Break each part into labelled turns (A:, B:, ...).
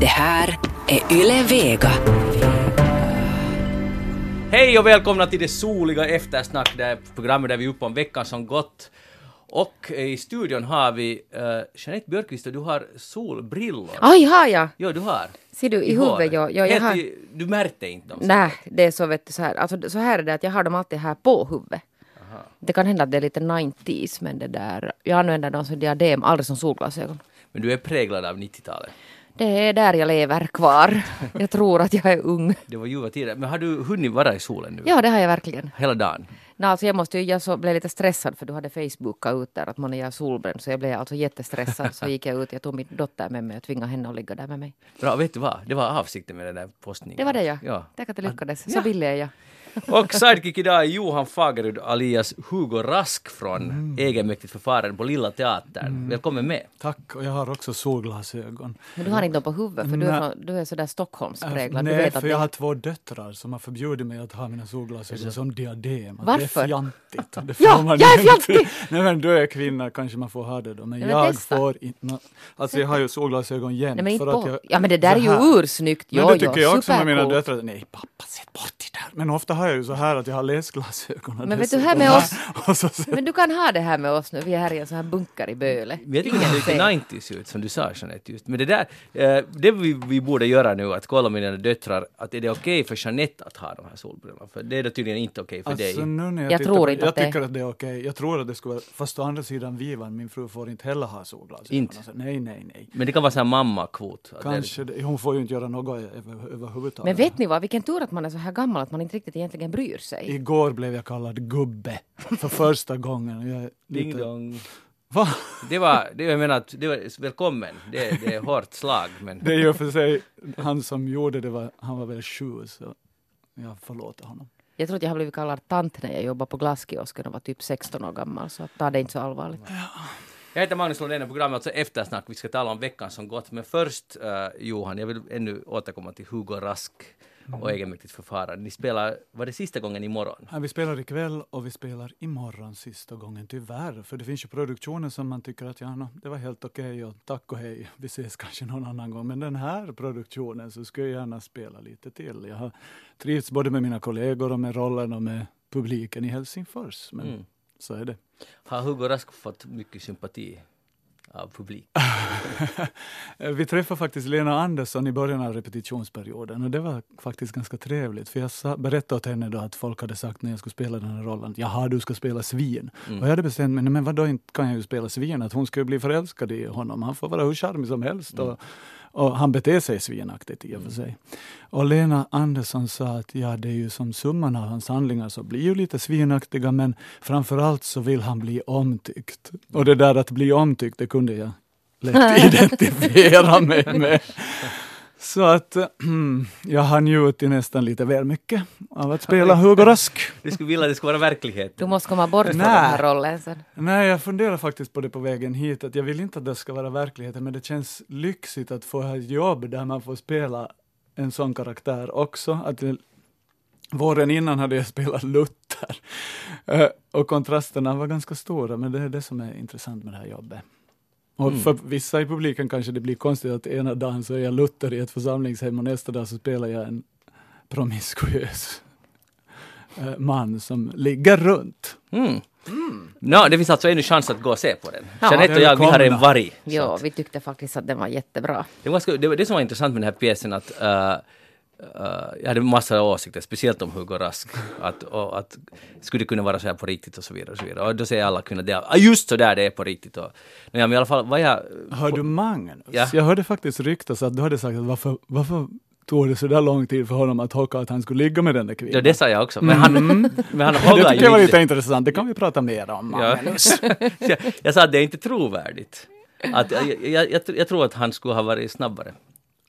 A: Det här är Yle Vega.
B: Hej och välkomna till det soliga eftersnack, det här programmet där vi är uppe om veckan som gått. Och i studion har vi uh, Jeanette Björkqvist och du har solbrillor.
C: Aj, har jag?
B: Jo, du har.
C: Ser du, i
B: håret.
C: huvudet, ja. ja jag har...
B: i- Du märkte inte dem?
C: Nej, det är så vet du så här. Alltså så här är det att jag har dem alltid här på huvudet. Det kan hända att det är lite 90s men det där. Jag använder dem som diadem, aldrig som solglasögon.
B: Men du är präglad av 90-talet.
C: Det är där jag lever kvar. Jag tror att jag är ung.
B: Det var ljuva tider. Men har du hunnit vara i solen nu?
C: Ja, det har jag verkligen.
B: Hela dagen?
C: No, alltså jag, måste jag så blev lite stressad för du hade Facebookat ut där att man är solbränd. Så jag blev alltså jättestressad. Så gick jag ut, jag tog min dotter med mig och tvingade henne att ligga där med mig.
B: Bra, vet du vad? Det var avsikten med den där postningen.
C: Det var det ja.
B: ja.
C: Tack att det lyckades. Så ville jag.
B: Och sidekick idag är Johan Fagerud alias Hugo Rask från
C: Mm.
B: egenmäktigt förfarande på Lilla Teatern. Välkommen med.
D: Tack, och jag har också solglasögon.
C: Men du har inte dem på huvudet för du är, från, du är sådär Stockholmspräglad. Du
D: Nej, för
C: det-
D: jag har två döttrar som har förbjudit mig att ha mina solglasögon som diadem. Att Det
C: Varför?
D: är fjantigt. Det
C: Ja,
D: får man
C: jag är
D: inte.
C: fjantig!
D: Nej men du är kvinna, kanske man får ha det då. Men
C: Ja, men
D: jag
C: testa.
D: får inte. Alltså jag har ju solglasögon jämt.
C: Nej men inte
D: för att jag,
C: Ja men det där är ju ursnyggt.
D: Men det tycker
C: jo,
D: jag också med mina döttrar. Nej pappa, sätt bort det där. Men ofta har jag ju så här att jag har läsglasögon.
C: Men vet du,
D: är
C: här
D: så-
C: med oss-
D: så, så,
C: Men du kan ha det här med oss nu. Vi är här i en sån här bunker i Böle.
B: Jag tycker det ser lite 90s ut som du sa Jeanette just. Men det där, eh, det vi, vi borde göra nu att kolla med dina döttrar att är det okej för Jeanette att ha de här solbrillorna? För det är då tydligen inte okej för dig.
D: Alltså, nu när jag,
C: Jag
D: tittar
C: tror
D: på,
C: inte
D: jag
C: att det-
D: tycker att det är okej. Jag tror att det skulle vara, fast å andra sidan vivan, min fru får inte heller ha solglasögon.
B: Inte?
D: Alltså, nej, nej, nej.
B: Men det kan vara sån här mammakvot.
D: Kanske, det, hon får ju inte göra något över, överhuvudtaget.
C: Men vet ni vad, vilken tur att man är så här gammal att man inte riktigt egentligen bryr sig.
D: Igår blev jag kallad gubbe för första gången. Jag
B: Ding
D: lite,
B: dong.
D: Va?
B: Det var, det, jag menar att, det var, välkommen. Det, det är hårt slag men...
D: Det är ju för sig, han som gjorde det var, han var väl sju så jag förlåter honom.
C: Jag tror att jag har blivit kallad tant när jag jobbade på glasskiosken och var typ 16 år gammal. Så ta det inte så allvarligt.
B: Jag heter Magnus Lundén och programmet alltså Eftersnack. Vi ska tala om veckan som gått. Men först eh, Johan, jag vill ännu återkomma till Hugo Rask och egenmäktigt förfarande. Ni spelar, var det sista gången imorgon?
D: Ja, vi spelar ikväll och vi spelar imorgon sista gången, tyvärr. För det finns ju produktioner som man tycker att ja, no, det var helt okej och tack och hej, vi ses kanske någon annan gång. Men den här produktionen så skulle jag gärna spela lite till. Jag har trivts både med mina kollegor och med rollen och med publiken i Helsingfors. Men
B: Mm.
D: så är det.
B: Har Hugo Rask fått mycket sympati av publik?
D: Vi träffade faktiskt Lena Andersson i början av repetitionsperioden och det var faktiskt ganska trevligt. För jag sa, berättade åt henne då att folk hade sagt när jag skulle spela den här rollen, jaha du ska spela svin. Och jag hade bestämt mig, "Nej, men vadå inte kan jag ju spela svin? Att hon skulle bli förälskad i honom. Han får vara hur charmig som helst. Och, och han beter sig svinaktigt i och för sig. Och Lena Andersson sa att ja, det är ju som summan av hans handlingar så blir ju lite svinaktiga men framförallt så vill han bli omtyckt. Och det där att bli omtyckt, det kunde jag lätt identifiera mig med. Så att jag har njutit nästan lite väl mycket av att spela Hugo Rask.
B: Du skulle vilja att det skulle vara verklighet?
C: Du måste komma bort från den här rollen sen.
D: Nej, jag funderar faktiskt på det på vägen hit, att jag vill inte att det ska vara verkligheten, men det känns lyxigt att få ha ett jobb där man får spela en sån karaktär också. Att det, våren innan hade jag spelat Luther. Eh, och kontrasterna var ganska stora, men det är det som är intressant med det här jobbet. Och
B: Mm.
D: för vissa i publiken kanske det blir konstigt att ena dagen så är jag Luther i ett församlingshem och nästa dag så spelar jag en promiskuös eh, man som ligger runt.
B: Mm. Nå, det finns alltså ännu chans att gå och se på den.
C: Ja,
B: Jeanette och jag, vi har en varg.
C: Ja, vi tyckte faktiskt att den var jättebra.
B: Det, var, det var det som var intressant med den här pjäsen att eh, eh, jag hade massa åsikter, speciellt om Hugo Rask. Att, och, att skulle det kunna vara så här på riktigt och så vidare. Och, så vidare. och då säger alla kvinnor det, ah, just så där det är på riktigt. Och, men i alla fall, vad jag...
D: Hör du Magnus?
B: Ja.
D: Jag hörde faktiskt ryktas att du hade sagt att varför, varför tog det så där lång tid för honom att hocka att han skulle ligga med den där kvinnan?
B: Ja, det sa jag också. Men han, men han
D: det
B: håller
D: tycker jag var
B: ju
D: lite intressant, det kan vi prata mer om.
B: Ja.
D: Magnus.
B: jag, jag sa att det är inte trovärdigt. Att, jag, jag, jag, jag tror att han skulle ha varit snabbare.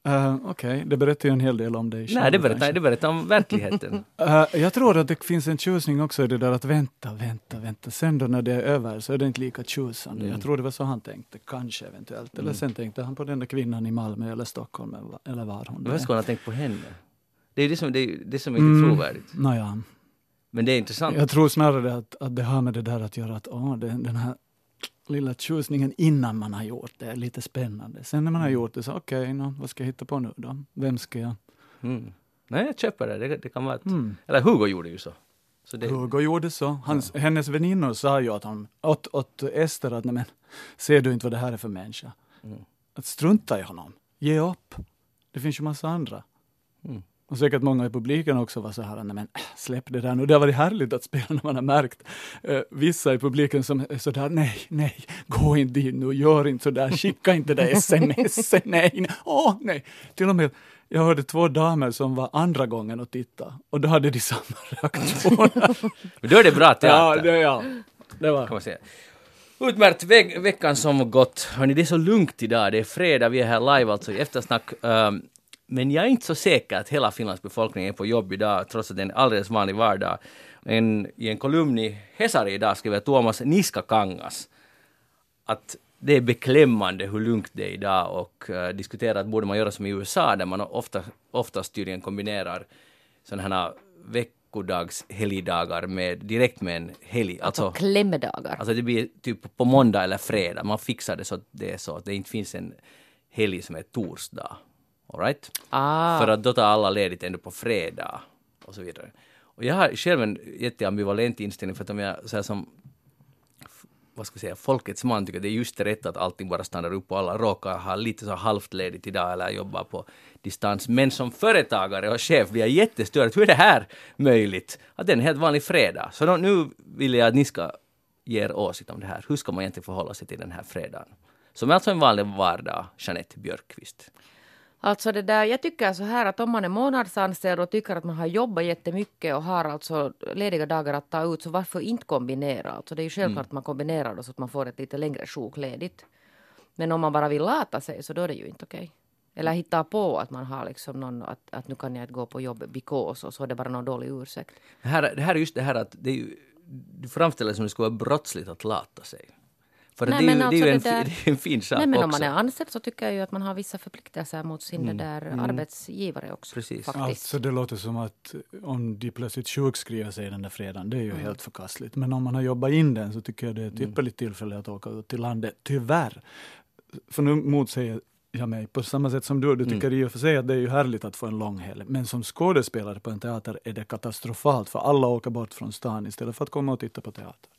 D: Eh, Okej, det berättar ju en hel del om dig själv.
B: Nej, det berättar,
D: kanske.
B: det berättar om verkligheten.
D: Eh, jag tror att det finns en tjusning också i det där att vänta, vänta, vänta. Sen då när det är över så är det inte lika tjusande.
B: Mm.
D: Jag tror det var så han tänkte, kanske eventuellt. Eller sen tänkte han på den där kvinnan i Malmö eller Stockholm eller va- eller var hon är.
B: skulle han ha tänkt på henne? Det är det som, det är, det som är inte
D: Mm.
B: trovärdigt.
D: Nåja.
B: Men det är intressant.
D: Jag tror snarare att, att det har med det där att göra att åh, den, den här lilla tjusningen innan man har gjort det är lite spännande. Sen när man har gjort det så okej, okay, no, vad ska jag hitta på nu då? Vem ska jag?
B: Mm. Nej, jag köper det. Det, det kan vara ett...
D: Mm.
B: Eller Hugo gjorde ju så. så det,
D: Hugo gjorde så. Hans, Hennes väninnor sa ju att han, åt, åt Ester att nej men, ser du inte vad det här är för människa?
B: Mm.
D: Att strunta i honom. Ge upp. Det finns ju massa andra.
B: Mm.
D: Och säkert många i publiken också var så här, nej men äh, släpp det där nu. Det har varit härligt att spela när man har märkt eh, vissa i publiken som är sådär, nej, nej, gå inte dit nu, gör inte sådär, skicka inte det sms, nej, åh nej. Till och med, jag hörde två damer som var andra gången och titta och då hade de samma reaktion.
B: Men då är det bra
D: ja,
B: teater.
D: det, ja, det var.
B: kan man säga. Utmärkt veck, veckan som gått. Hörni, det är så lugnt idag. Det är fredag, vi är här live alltså i eftersnack. Um, men jag är inte så säker att hela Finlands befolkning är på jobb idag, trots att det är en alldeles vanlig vardag. En, I en kolumn i Hesari idag skriver Tuomas Niskakangas att det är beklämmande hur lugnt det är idag och uh, diskuterar att borde man göra som i USA där man ofta, oftast tydligen kombinerar sådana här veckodags helgdagar med, direkt med en helg.
C: Alltså klämmedagar.
B: Alltså det blir typ på måndag eller fredag. Man fixar det så att det är så att det inte finns en helg som är torsdag. All right?
C: Ah.
B: För att då tar alla ledigt ändå på fredag och så vidare. Och jag har själv en jätteambivalent inställning för att om jag så här som vad ska jag säga, folkets man tycker det är just rätt att allting bara stannar upp och alla råkar ha lite så halvt ledigt idag eller jobbar på distans. Men som företagare och chef blir jag jättestörd. Hur är det här möjligt? Att det är en helt vanlig fredag. Så då, nu vill jag att ni ska ge er åsikt om det här. Hur ska man egentligen förhålla sig till den här fredagen? Som är alltså en vanlig vardag, Jeanette Björkqvist.
C: Alltså det där, jag tycker så här att om man är månadsanställd och tycker att man har jobbat jättemycket och har alltså lediga dagar att ta ut så varför inte kombinera? Alltså det är ju självklart att man kombinerar då så att man får ett lite längre sjukledigt. Men om man bara vill lata sig så då är det ju inte okej. Eller hitta på att man har liksom någon att, att nu kan jag inte gå på jobb because och så är det bara någon dålig ursäkt.
B: Det här, det här är just det här att det är ju, du framställer det som det skulle vara brottsligt att lata sig. För
C: Nej,
B: det, är ju,
C: men
B: det är ju en,
C: alltså där-
B: det är en fin sak
C: Nej men om
B: också.
C: man är anställd så tycker jag ju att man har vissa förpliktelser mot sin det där arbetsgivare också.
B: Precis.
C: Faktiskt.
D: Alltså det låter som att om de plötsligt sjukskriver sig den där fredagen, det är ju helt förkastligt. Men om man har jobbat in den så tycker jag det är ett ypperligt tillfälle att åka ut till landet, tyvärr. För nu motsäger jag mig på samma sätt som du. Du tycker i och för sig att det är ju härligt att få en lång helg. Men som skådespelare på en teater är det katastrofalt för alla åker bort från stan istället för att komma och titta på teater.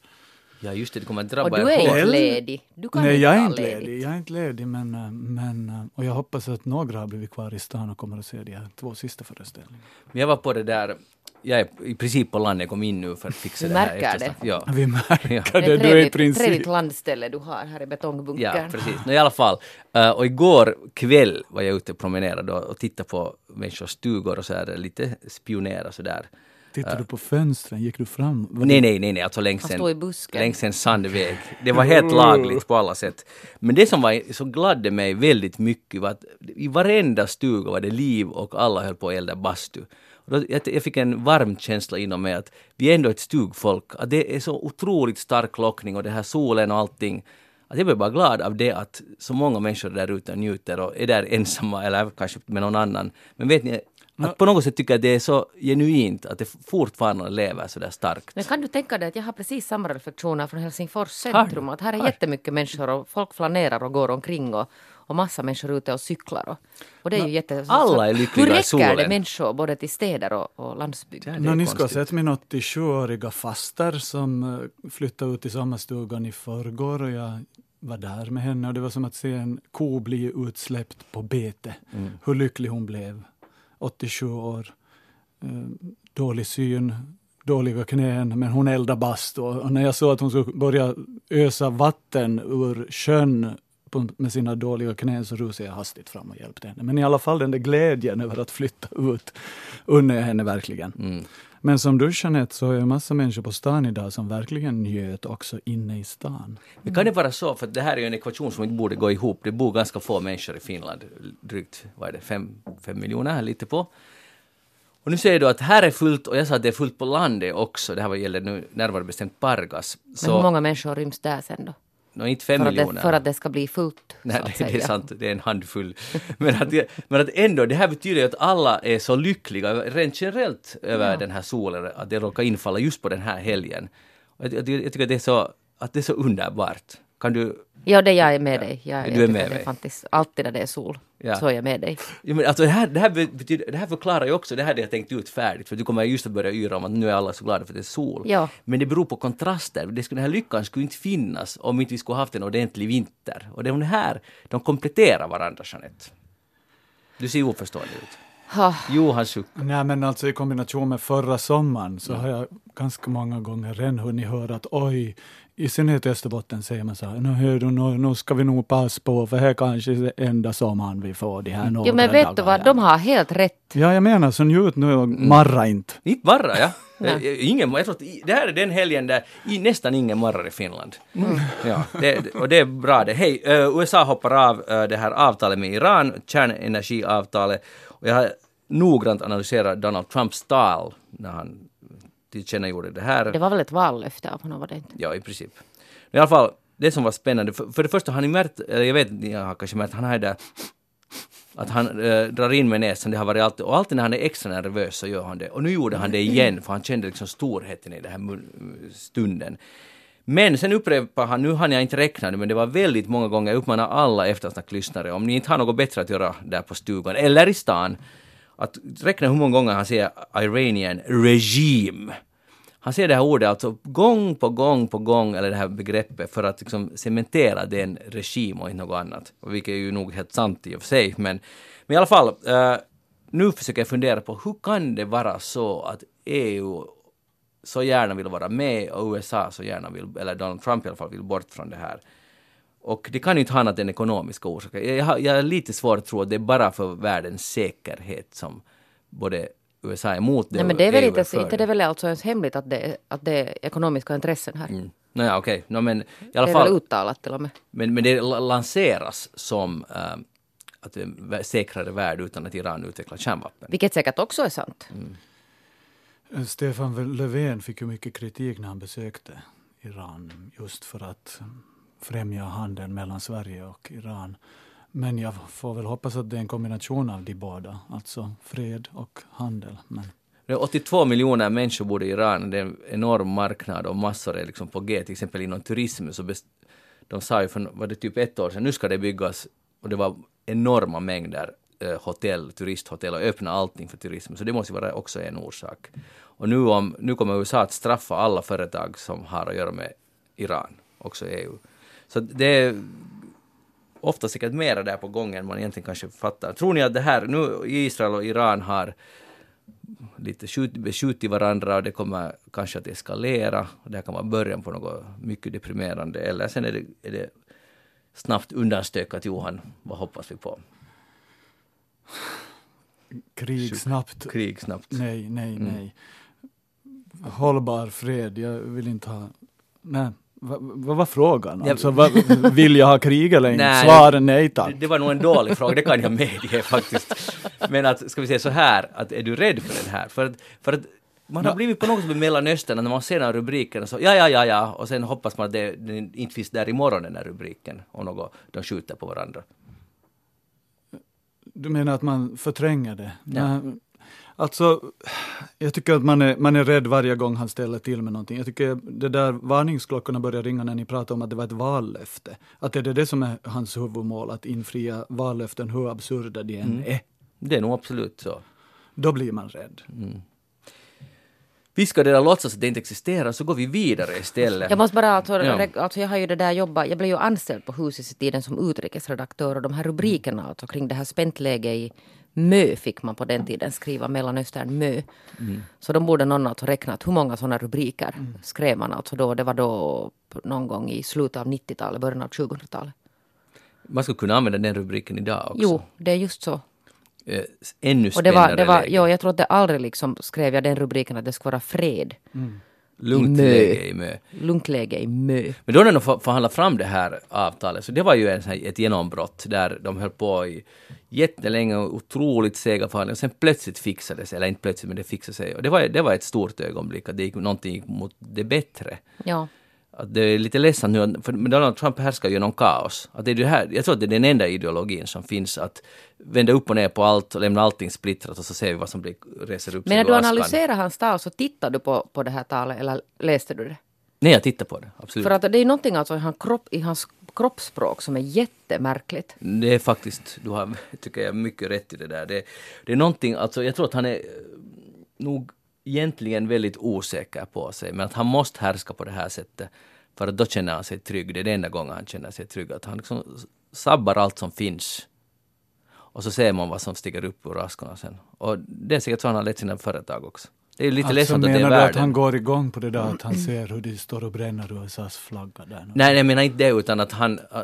B: Ja just det, det kommer att
C: Och
B: drabba
C: du
B: er
C: är inte ledig. Du kan
D: Nej,
C: inte
D: jag är inte
C: ledigt.
D: ledig. Jag är inte ledig, men, men äh, och jag hoppas att några har blivit kvar i stan och kommer att se de här två sista föreställningarna.
B: Men jag var på det där, jag är i princip på landet, jag kom in nu för att fixa
C: Du
B: det här.
C: märker det.
B: Ja.
D: Vi märker
B: Ja.
C: Det är
D: Du är i princip...
C: trevligt landställe du har här i betongbunkern.
B: Ja, precis. No, I alla fall. Uh, och igår kväll var jag ute och promenerade och, och tittade på människors stugor och så här, lite spionera så där.
D: Tittar du på fönstren? Gick du fram? Var
B: Nej, nej, nej, nej, alltså längs en, längs en sandväg. Det var helt lagligt på alla sätt. Men det som var, så gladde mig väldigt mycket var att i varenda stuga var det liv och alla höll på att elda bastu. Jag, jag fick en varm känsla inom mig att vi är ändå ett stugfolk, att det är så otroligt stark lockning och det här solen och allting. Att jag blev bara glad av det att så många människor där ute njuter och är där ensamma eller kanske med någon annan. Men vet ni, att på något sätt tycker jag att det är så genuint att det fortfarande lever så där starkt.
C: Men kan du tänka dig att jag har precis samma reflektioner från Helsingfors centrum. Att här är
B: Har.
C: jättemycket människor och folk flanerar och går omkring och, och massa människor ute och cyklar. Och, och det är ju jätte...
B: alla är lyckliga i
C: Hur räcker
B: solen.
C: det människor både till städer och, och landsbygd?
B: Ja,
D: ni ska ha sett min 87-åriga faster som uh, flyttade ut till sommarstugan i förrgår och jag var där med henne och det var som att se en ko bli utsläppt på bete.
B: Mm.
D: Hur lycklig hon blev. 87 år, eh, dålig syn, dåliga knän, men hon eldar bastu. Och när jag såg att hon skulle börja ösa vatten ur sjön med sina dåliga knän så rusade jag hastigt fram och hjälpte henne. Men i alla fall den där glädjen över att flytta ut unnar jag henne verkligen.
B: Mm.
D: Men som du Jeanette så är det massa människor på stan idag som verkligen njöt också inne i stan.
B: Men kan det vara så, för det här är ju en ekvation som inte borde gå ihop. Det bor ganska få människor i Finland, drygt, vad är det, fem, fem miljoner, lite på. Och nu säger du att här är fullt, och jag sa att det är fullt på landet också, det här vad gäller nu närmare bestämt Pargas.
C: Men hur
B: Så,
C: många människor ryms där sen då?
B: No, inte fem
C: För att, det, för att det ska bli fullt.
B: Nej, det, det är sant, det är en handfull. Men att, men att ändå, det här betyder ju att alla är så lyckliga rent generellt över den här solen, att det råkar infalla just på den här helgen. Jag, jag, jag tycker att det är så, att det är så underbart. Kan du...
C: Ja, det jag är med dig. Jag,
B: Du
C: jag
B: är med
C: det
B: mig.
C: är fantastiskt. Alltid när det är sol
B: Ja.
C: så är jag med dig.
B: Ja, men alltså det, här, det, här betyder, det här förklarar ju också, det här hade jag tänkt ut färdigt, för du kommer just att börja yra om att nu är alla så glada för att det är sol.
C: Ja.
B: Men det beror på kontraster. Det skulle, den här lyckan skulle inte finnas om inte vi skulle haft en ordentlig vinter. Och de här, de kompletterar varandra, Jeanette. Du ser oförstående ut.
C: Ha.
B: Jo, han suckar.
D: Nej men alltså i kombination med förra sommaren
B: Mm.
D: så har jag ganska många gånger redan hunnit höra att oj, i synnerhet i Österbotten säger man så här, nu, hör du, nu, nu ska vi nog passa på för här kanske är det enda sommaren vi får de här några
C: Jo, men vet du
D: dagar
C: vad,
D: här."
C: de har helt rätt.
D: Ja, jag menar så njut nu och
B: Mm.
D: marra inte.
B: Inte bara, ja.
C: Nej.
B: Eh, Ingen, jag tror att det här är den helgen där i, nästan ingen marrar i Finland. Ja, det, och det är bra det. Hej, eh, USA hoppar av eh, det här avtalet med Iran, kärnenergiavtalet. Och jag har noggrant analyserat Donald Trumps tal när han tillkännagjorde det här.
C: Det var väl ett vallöfte av honom, var det inte?
B: Ja, i princip. I alla fall, det som var spännande, för, för det första har ni märkt, eller jag vet, ni har kanske märkt, han har ju där att han eh, drar in med näsan, det har varit alltid, och alltid när han är extra nervös så gör han det. Och nu gjorde han det igen, för han kände liksom storheten i den här stunden. Men sen upprepar han, nu hann jag inte räkna det, men det var väldigt många gånger, jag uppmanar alla eftersnacklyssnare, om ni inte har något bättre att göra där på stugan, eller i stan, att räkna hur många gånger han säger Iranian regime. Han säger det här ordet alltså gång på gång på gång, eller det här begreppet, för att liksom cementera den regim och inte något annat. Och Vilket är ju nog helt sant i och för sig, men, men i alla fall, eh, nu försöker jag fundera på hur kan det vara så att EU så gärna vill vara med och USA så gärna vill, eller Donald Trump i alla fall, vill bort från det här. Och det kan ju inte ha annat än ekonomiska orsaker. Jag, har- jag är lite svår att tro att det är bara för världens säkerhet som både USA är emot det
C: Nej, men det är väl inte, inte det är väl alltså ens hemligt att det, att det är ekonomiska intressen här.
B: Mm. Nåja, okej. No, men i
C: Det
B: alla
C: är väl
B: fall,
C: uttalat till och med.
B: men, men det la- lanseras som äh, att det är en säkrare värld utan att Iran utvecklar kärnvapen.
C: Vilket säkert också är sant.
D: Eh, Stefan Löfven fick ju mycket kritik när han besökte Iran just för att främja handeln mellan Sverige och Iran. Men jag får väl hoppas att det är en kombination av de båda, alltså fred och handel. Men
B: Det är 82 miljoner människor bor i Iran, det är en enorm marknad och massor är liksom på G, till exempel inom turism. Så best, de sa ju för var det typ ett år sedan, nu ska det byggas, och det var enorma mängder eh, hotell, turisthotell och öppna allting för turism. Så det måste ju vara också en orsak. Och nu, om, nu kommer USA att straffa alla företag som har att göra med Iran, också EU. Så det är ofta säkert mera där på gång än man egentligen kanske fattar. Tror ni att det här, nu Israel och Iran har lite skjut, beskjutit varandra och det kommer kanske att eskalera. Det här kan vara början på något mycket deprimerande. Eller sen är det, är det snabbt undanstökat, Johan. Vad hoppas vi på?
D: krig snabbt,
B: Krig snabbt.
D: nej, nej,
B: Mm.
D: nej. Hållbar fred, jag vill inte ha... Nej, vad var frågan? Alltså, vad, vill jag ha krig eller inte?
B: Nej.
D: Svaret nej tack.
B: Det, det var nog en dålig fråga, det kan jag medge faktiskt. Men att, ska vi säga så här, att är du rädd för den här? För att, för att man har blivit på något sätt med Mellanöstern, när man ser den här rubriken så ja, ja, ja, ja, och sen hoppas man att det, det inte finns där imorgon den här rubriken, och något, de skjuter på varandra.
D: Du menar att man förtränger det?
B: Ja.
D: Nej, Alltså, jag tycker att man är, man är rädd varje gång han ställer till med någonting. Jag tycker det där varningsklockorna börjar ringa när ni pratar om att det var ett vallöfte. Att är det det som är hans huvudmål, att infria vallöften hur absurda de än
B: Mm.
D: är.
B: Det är nog absolut så.
D: Då blir man rädd.
B: Vi ska det där låtsas att det inte existerar, så går vi vidare istället.
C: Jag måste bara, alltså,
B: Ja.
C: alltså jag har ju det där jobbat, jag blev ju anställd på huset i tiden som utrikesredaktör och de här rubrikerna alltså kring det här spänt läge i Mö fick man på den tiden skriva, Mellanöstern Mö. Så de borde någon alltså räknat hur många sådana rubriker skrev man alltså då, det var då någon gång i slutet av 90-talet, början av 2000-talet.
B: Man skulle kunna använda den rubriken idag också.
C: Jo, det är just så.
B: Eh, ännu
C: Och det var, det var,
B: läge.
C: jo, jag tror att det aldrig liksom skrev jag den rubriken att det ska vara fred.
B: Lugnt
C: Mö.
B: läge i Mö.
C: Lugnt läge i Mö.
B: Men då när de för- förhandlade fram det här avtalet, så det var ju en, ett genombrott där de höll på i jättelänge och otroligt sega förhandlingar. Sen plötsligt fixade det sig, eller inte plötsligt, men det fixade sig. Och det var, det var ett stort ögonblick, att det gick, någonting gick mot det bättre.
C: Ja.
B: Att det är lite ledsamt nu, för Donald Trump härskar ju genom kaos. Att det är det här, jag tror att det är den enda ideologin som finns, att vända upp och ner på allt och lämna allting splittrat och så ser vi vad som blir, reser upp
C: Men när du analyserar hans tal så tittade du på, på det här talet eller läste du det?
B: Nej, jag tittar på det. Absolut.
C: För att det är någonting alltså i hans, kropp, i hans kroppsspråk som är jättemärkligt.
B: Det är faktiskt, du har, tycker jag, mycket rätt i det där. Det, det är någonting, alltså jag tror att han är eh, nog egentligen väldigt osäker på sig, men att han måste härska på det här sättet. För att då känner han sig trygg. Det är den enda gången han känner sig trygg. Att han liksom sabbar allt som finns. Och så ser man vad som stiger upp ur askorna sen. Och det är säkert så han har lett sina företag också. Det är lite
D: Alltså
B: ledsamt att det är
D: menar du att
B: världen.
D: han går igång på det där att han ser hur de står och bränner USAs flagga där?
B: Nej, jag menar inte det, utan att han äh,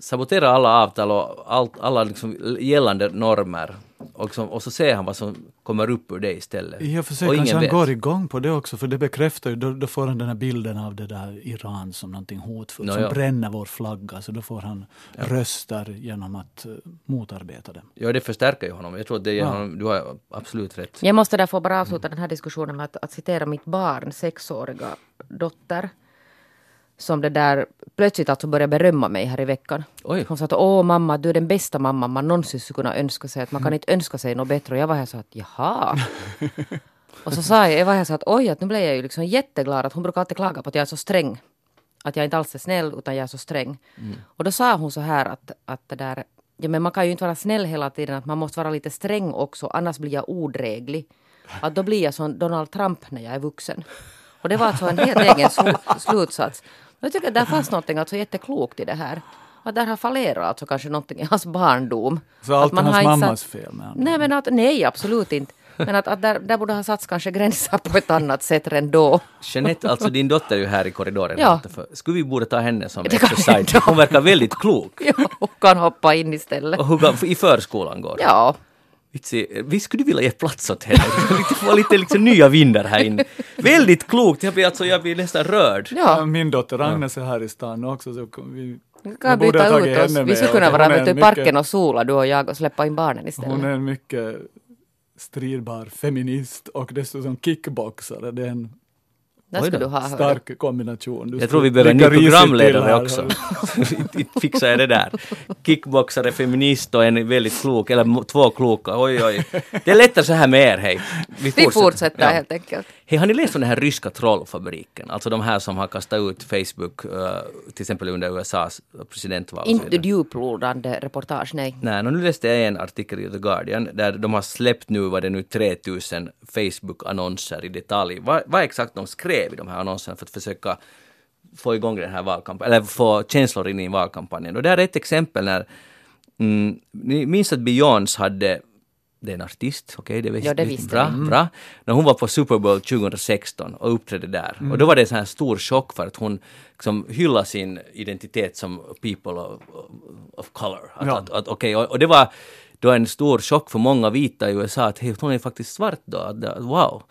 B: saboterar alla avtal och allt, alla liksom gällande normer. Och, liksom, och så ser han vad som kommer upp ur det istället.
D: I och för sig
B: och
D: kanske han
B: vet.
D: går igång på det också, för det bekräftar ju, då, då får han den här bilden av det där Iran som någonting hotfullt,
B: Nå,
D: som
B: ja.
D: bränner vår flagga, så då får han röster genom att uh, motarbeta det.
B: Ja, det förstärker ju honom. Jag tror att det ger
D: Ja.
B: honom, du har absolut rätt.
C: Jag måste därför bara avsluta den här diskussionen med att, att citera mitt barn, sexåriga dotter. Som det där plötsligt alltså började berömma mig här i veckan.
B: Oj.
C: Hon sa att åh mamma, du är den bästa mamman man någonsin skulle kunna önska sig. Att man kan inte önska sig något bättre. Och jag var här så att jaha. och så sa jag, jag var här så att oj, att nu blev jag ju liksom jätteglad att hon brukar alltid klaga på att jag är så sträng. Att jag inte alls är snäll utan jag är så sträng. Och då sa hon så här att, att det där, ja men man kan ju inte vara snäll hela tiden, att man måste vara lite sträng också, annars blir jag odräglig. Att då blir jag som Donald Trump när jag är vuxen. Och det var alltså en helt egen slu- slutsats. Jag tycker att där fanns någonting alltså jätteklokt i det här. Att där har fallerat alltså kanske någonting i hans barndom.
D: Så allt
C: att
D: är hans mammas
C: satt-
D: fel med
C: Nej, men att, nej, absolut inte. Men att, att där, där borde ha satts kanske gränser på ett annat sätt än då.
B: Jeanette, alltså din dotter är ju här i korridoren.
C: Ja.
B: Skulle vi borde ta henne som exercise? Hon verkar väldigt klok.
C: Ja, och kan hoppa in istället.
B: Och hur, I förskolan går det.
C: Ja,
B: Vitsi, vi skulle vilja ge plats åt henne. Få lite liksom, nya vindar här inne. Väldigt klokt. Jag blir, alltså, jag blir nästan rörd.
C: ja.
D: Min dotter Agnes är här i stan också, så vi,
C: Vi kan byta
D: tagit
C: ut oss. Vi skulle kunna vara du, i parken och sola, du och jag, och släppa in barnen istället.
D: Hon är en mycket stridbar feminist och dessutom kickboxare. Det är en
C: Där
B: då.
C: du ha
D: stark kombination. Du
B: Jag tror vi behöver en ny programledare också. Fixar jag det där. Kickboxare, feminist och en väldigt klok, eller två kloka. Oj, oj. Det är lättare så här med er, hej.
C: Vi fortsätter
B: Ja.
C: helt enkelt.
B: Hej, har ni läst om den här ryska trollfabriken? Alltså de här som har kastat ut Facebook, eh, till exempel under USAs presidentval.
C: Inte djuplodande reportage, nej.
B: Nej, nu läste jag en artikel i The Guardian där de har släppt nu, var det nu 3000 Facebook-annonser i detalj. Vad, vad exakt de skrev i de här annonserna för att försöka få igång den här valkampanjen, eller få känslor in i valkampanjen. Och det här är ett exempel när, mm, ni minns att Beyoncé hade det är en artist, okej det visste
C: Ja, det
B: vi.
C: visste
B: bra,
C: vi.
B: bra. När hon var på Super Bowl 2016 och uppträdde där. Och då var det en sån här stor chock för att hon liksom hyllade sin identitet som people of, of color. Att,
D: Ja.
B: att, att, okej, och, och det var då en stor chock för många vita i USA att hej, hon är faktiskt svart då. Att, wow!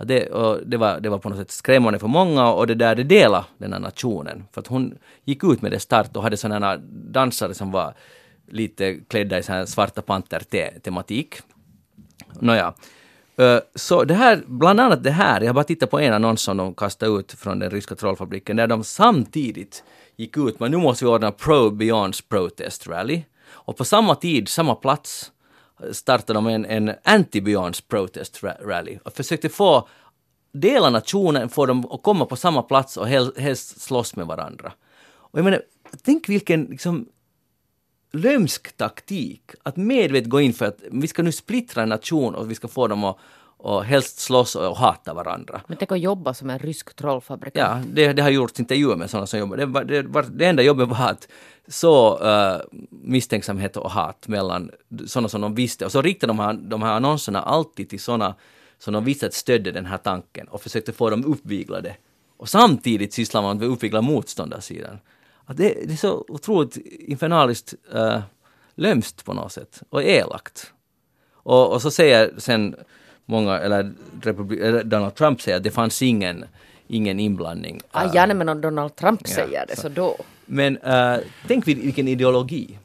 B: Att det, och det, var, det var på något sätt skrämmande för många och det där det delade den här nationen. För att hon gick ut med det start och hade sådana här dansare som var lite klädda i sån här svarta panter-tematik. Nåja. Eh, så det här, bland annat det här, jag har bara tittat på en annons som de kastade ut från den ryska trollfabriken, där de samtidigt gick ut med nu måste vi ordna Pro Beyonds Protest Rally. Och på samma tid, samma plats, startade de en, en anti-Beyonds Protest Rally och försökte få dela nationen, få dem att komma på samma plats och helst slåss med varandra. Och jag menar, tänk vilken liksom, lömsk taktik att medvetet gå in för att vi ska nu splittra en nation och vi ska få dem att och helst slåss och hata varandra.
C: Men tänk att jobba som en rysk trollfabrikant.
B: Ja, det, det har gjorts intervjuer med sådana som jobbar. Det, var, det, var, det enda jobbet var att så uh, misstänksamhet och hat mellan sådana som de visste. Och så riktade de här, de här annonserna alltid till sådana som de visste att stödde den här tanken och försökte få dem uppviglade. Och samtidigt sysslar man med att uppvigla motståndarsidan. Det, det är så otroligt infernaliskt uh, lömskt på något sätt och elakt. Och, och så säger sen många, eller, eller Donald Trump säger att det fanns ingen, ingen inblandning.
C: Ah,
B: Uh,
C: gärna men om Donald Trump
B: Ja,
C: säger det,
B: så-
C: så då.
B: Men uh, tänk vilken ideologi.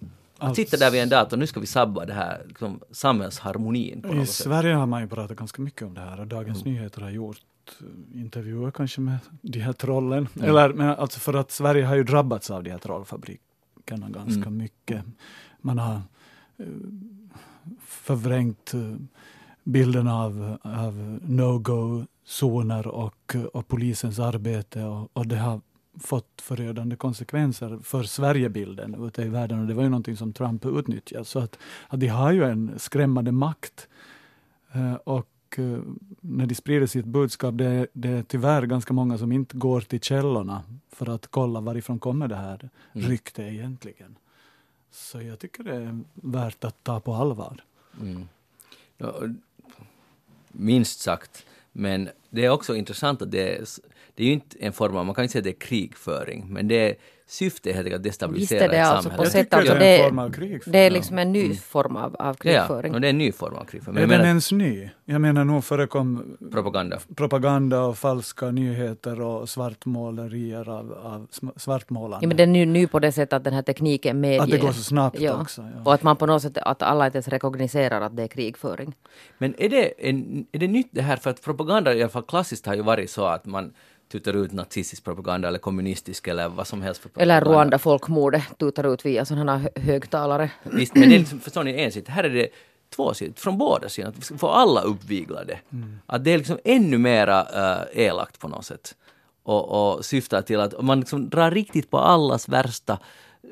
B: Att sitta där vid en dator, nu ska vi sabba det här liksom, samhällsharmonin
D: I
B: sätt.
D: Sverige har man ju pratat ganska mycket om det här och Dagens Nyheter har gjort eh, intervjuer kanske med de här trollen. Eller men alltså för att Sverige har ju drabbats av de här trollfabrikerna ganska mycket. Man har eh, förvrängt eh, bilden av, av no-go-zoner och, och polisens arbete och, och det har fått förödande konsekvenser för Sverigebilden ute i världen och det var ju någonting som Trump utnyttjade. Så att, att de har ju en skrämmande makt. Eh, och eh, när de sprider sitt budskap, det, det är tyvärr ganska många som inte går till källorna för att kolla varifrån kommer det här mm. ryktet egentligen. Så jag tycker det är värt att ta på allvar. Mm.
B: Minst sagt. Men det är också intressant att det är, det är ju inte en form av, man kan inte säga att det är krigföring, men det är syftet är helt enkelt att destabilisera
C: det
B: ett
C: alltså
B: samhälle.
C: På sätt, alltså, det, är, det är liksom en ny mm. form av, av krigföring.
B: Ja, det är en ny form av krigföring.
D: Men är den ens ny? Jag menar nog förekom
B: propaganda.
D: propaganda och falska nyheter och svartmålerier av, av svartmålande.
C: Ja, men den är ny på det sättet att den här tekniken medger...
D: Att det går så snabbt ja. också. Ja.
C: Och att man på något sätt, att alla inte ens rekogniserar att det är krigföring.
B: Men är det, en, är det nytt det här, för att propaganda i alla fall klassiskt har ju varit så att man tutar ut nazistisk propaganda eller kommunistisk eller vad som helst. För
C: propaganda. eller Rwanda-folkmordet tutar ut via sådana här högtalare.
B: Visst, men det är liksom, förstår ni, en sida. Här är det två sidor, från båda sidor, att vi ska få alla uppviglade. Mm. Att det är liksom ännu mera uh, elakt på något sätt. Och, och syftar till att man liksom drar riktigt på allas värsta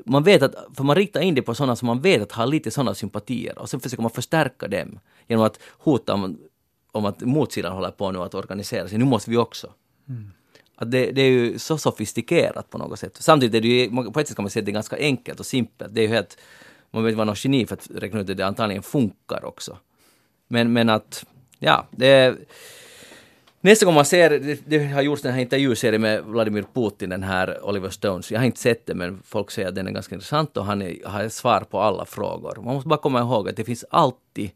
B: man vet att, för man riktar in det på sådana som man vet att har lite sådana sympatier och sen försöker man förstärka dem genom att hota om, om att motsidan håller på nu att organisera sig. Nu måste vi också. Mm. Att det, det, är ju så sofistikerat på något sätt. Samtidigt är det ju, på ett sätt kan man säga att det är ganska enkelt och simpelt. Det är ju helt, man behöver inte vara någon geni för att räkna ut att det antagligen funkar också. Men, men att, ja, det. Nästa gång man ser, det, det har gjorts den här intervjuserien med Vladimir Putin, den här Oliver Stones. Jag har inte sett den men folk säger att den är ganska intressant och han är, har svar på alla frågor. Man måste bara komma ihåg att det finns alltid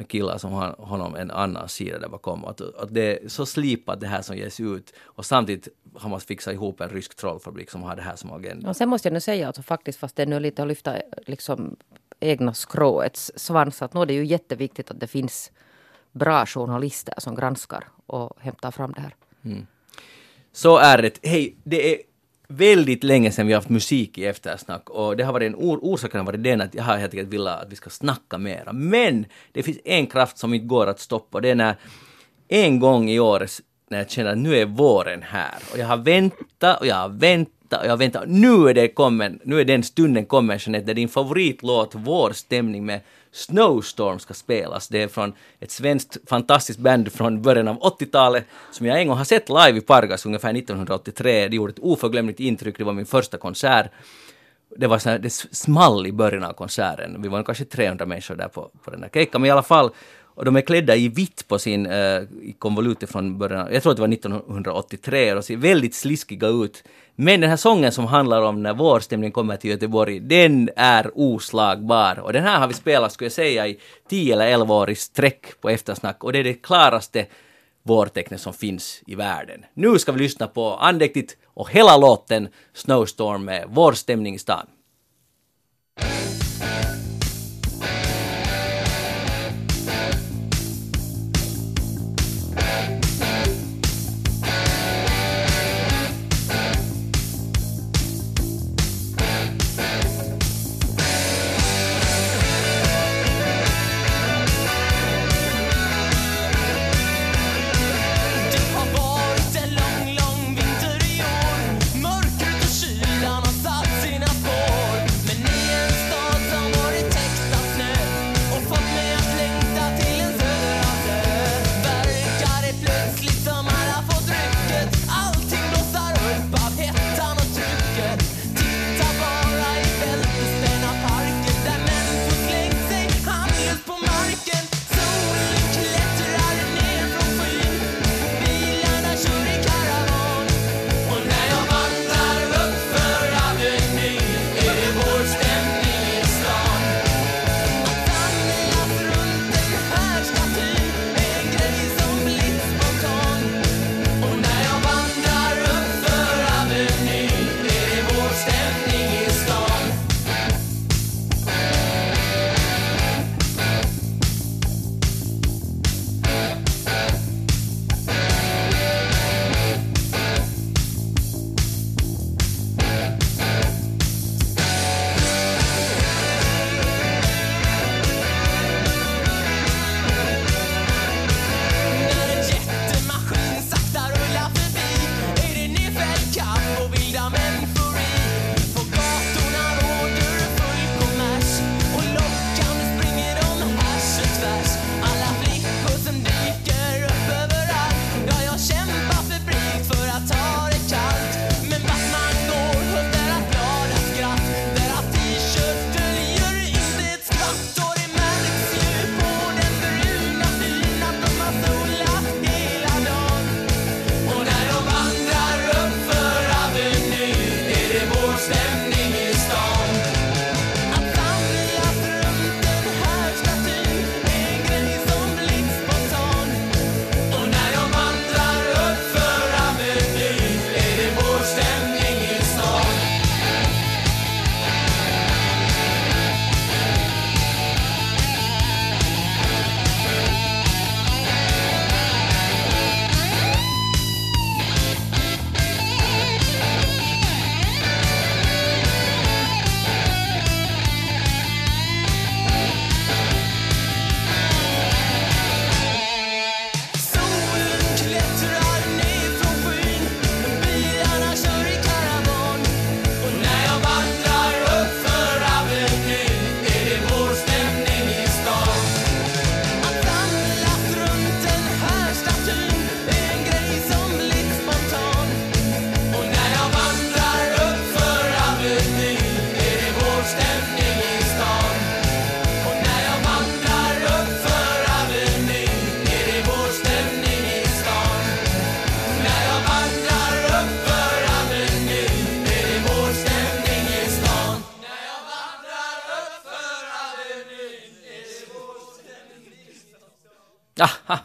B: med killar som har honom en annan sida där bakom. Att, att det är så slipat det här som ges ut och samtidigt har man fixat ihop en rysk trollfabrik som har det här som agenda.
C: Och sen måste jag nu säga, alltså faktiskt fast det är nu lite att lyfta liksom egna skråets svans, att nu är det ju jätteviktigt att det finns bra journalister som granskar och hämtar fram det här. Mm.
B: Så är det. Hej, det är väldigt länge sedan vi har haft musik i eftersnack och det har varit en or orsaken har varit den att jag har helt enkelt velat att vi ska snacka mera. Men det finns en kraft som inte går att stoppa. Det är när en gång i år när jag känner att nu är våren här och jag har väntat och jag har väntat och jag har väntat. Nu är det kommen, nu är den stunden kommen Jeanette, där din favoritlåt Vårstämning med Snowstorm ska spelas. Det är från ett svenskt fantastiskt band från början av 80-talet som jag en gång har sett live i Pargas ungefär 1983. Det gjorde ett oförglömligt intryck, det var min första konsert. Det var så här, det small i början av konserten. Vi var kanske 300 människor där på, på den här kejkan, men i alla fall och de är klädda i vitt på sin eh, konvolut från början, jag tror att det var 1983, och de ser väldigt sliskiga ut. Men den här sången som handlar om när vårstämningen kommer till Göteborg, den är oslagbar. Och den här har vi spelat, skulle jag säga, i 10 eller 11 år i sträck på eftersnack. Och det är det klaraste vårtecknet som finns i världen. Nu ska vi lyssna på andäktigt och hela låten Snowstorm med Vårstämning i stan.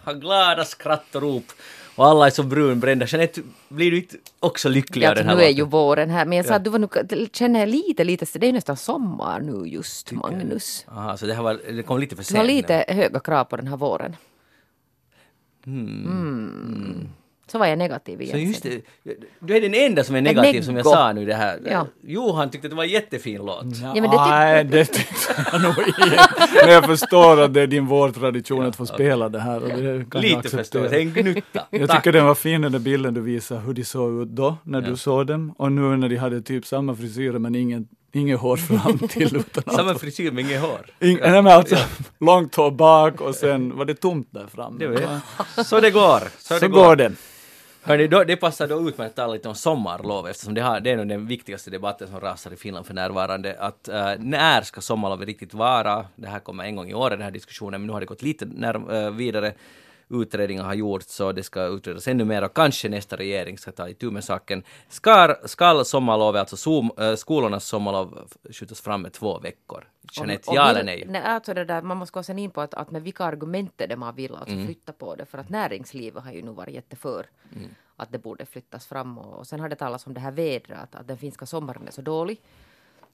B: glada skratt och rop. Och alla är så brunbrända. Jeanette, blir du inte också lycklig av den här
C: nu är ju våren här, men jag sa att du var nog, känner lite, lite, det är nästan sommar nu just, Magnus.
B: Aha, så det, här var, det kom lite för
C: Du har
B: sent.
C: lite höga krav på den här våren. Mm. Så var jag negativ igen.
B: Så just det, du är den enda som är negativ som jag sa nu det här.
C: Ja.
B: Johan tyckte att det var en jättefin låt.
C: Ja, men det tyck-
D: Nej, det tyckte jag nog inte. Men jag förstår att det är din vårtradition att få spela det här. Och det kan
B: Lite förstås, en gnutta.
D: Jag
B: Tack.
D: tycker den var fin den där bilden du visade hur de såg ut då, när du såg dem. Och nu när de hade typ samma frisyrer men ingen, inget hår fram till. Utan
B: Samma frisyr med inget hår.
D: Ing, nej, men alltså, långt hår bak och sen var det tomt där framme.
B: Det var- Så det går. Så,
D: Så
B: det
D: går det.
B: Hörni, då, det passar då utmärkt att tala lite om sommarlov eftersom det, har, det är nog den viktigaste debatten som rasar i Finland för närvarande. Att, eh, när ska sommarlovet riktigt vara? Det här kommer en gång i år den här diskussionen men nu har det gått lite när, eh, vidare. Utredningar har gjorts och det ska utredas ännu mer och kanske nästa regering ska ta itu med saken. Ska, sommarlovet, alltså som, eh, skolornas sommarlov skjutas fram med två veckor? Jeanette, ja eller nej?
C: nej alltså det där, man måste gå sen in på att, att med vilka argument är det man vill alltså
B: Mm.
C: flytta på det. För att näringslivet har ju nu varit jätteför
B: Mm.
C: att det borde flyttas fram. Och, och sen har det talats om det här vädret, att, att den finska sommaren är så dålig.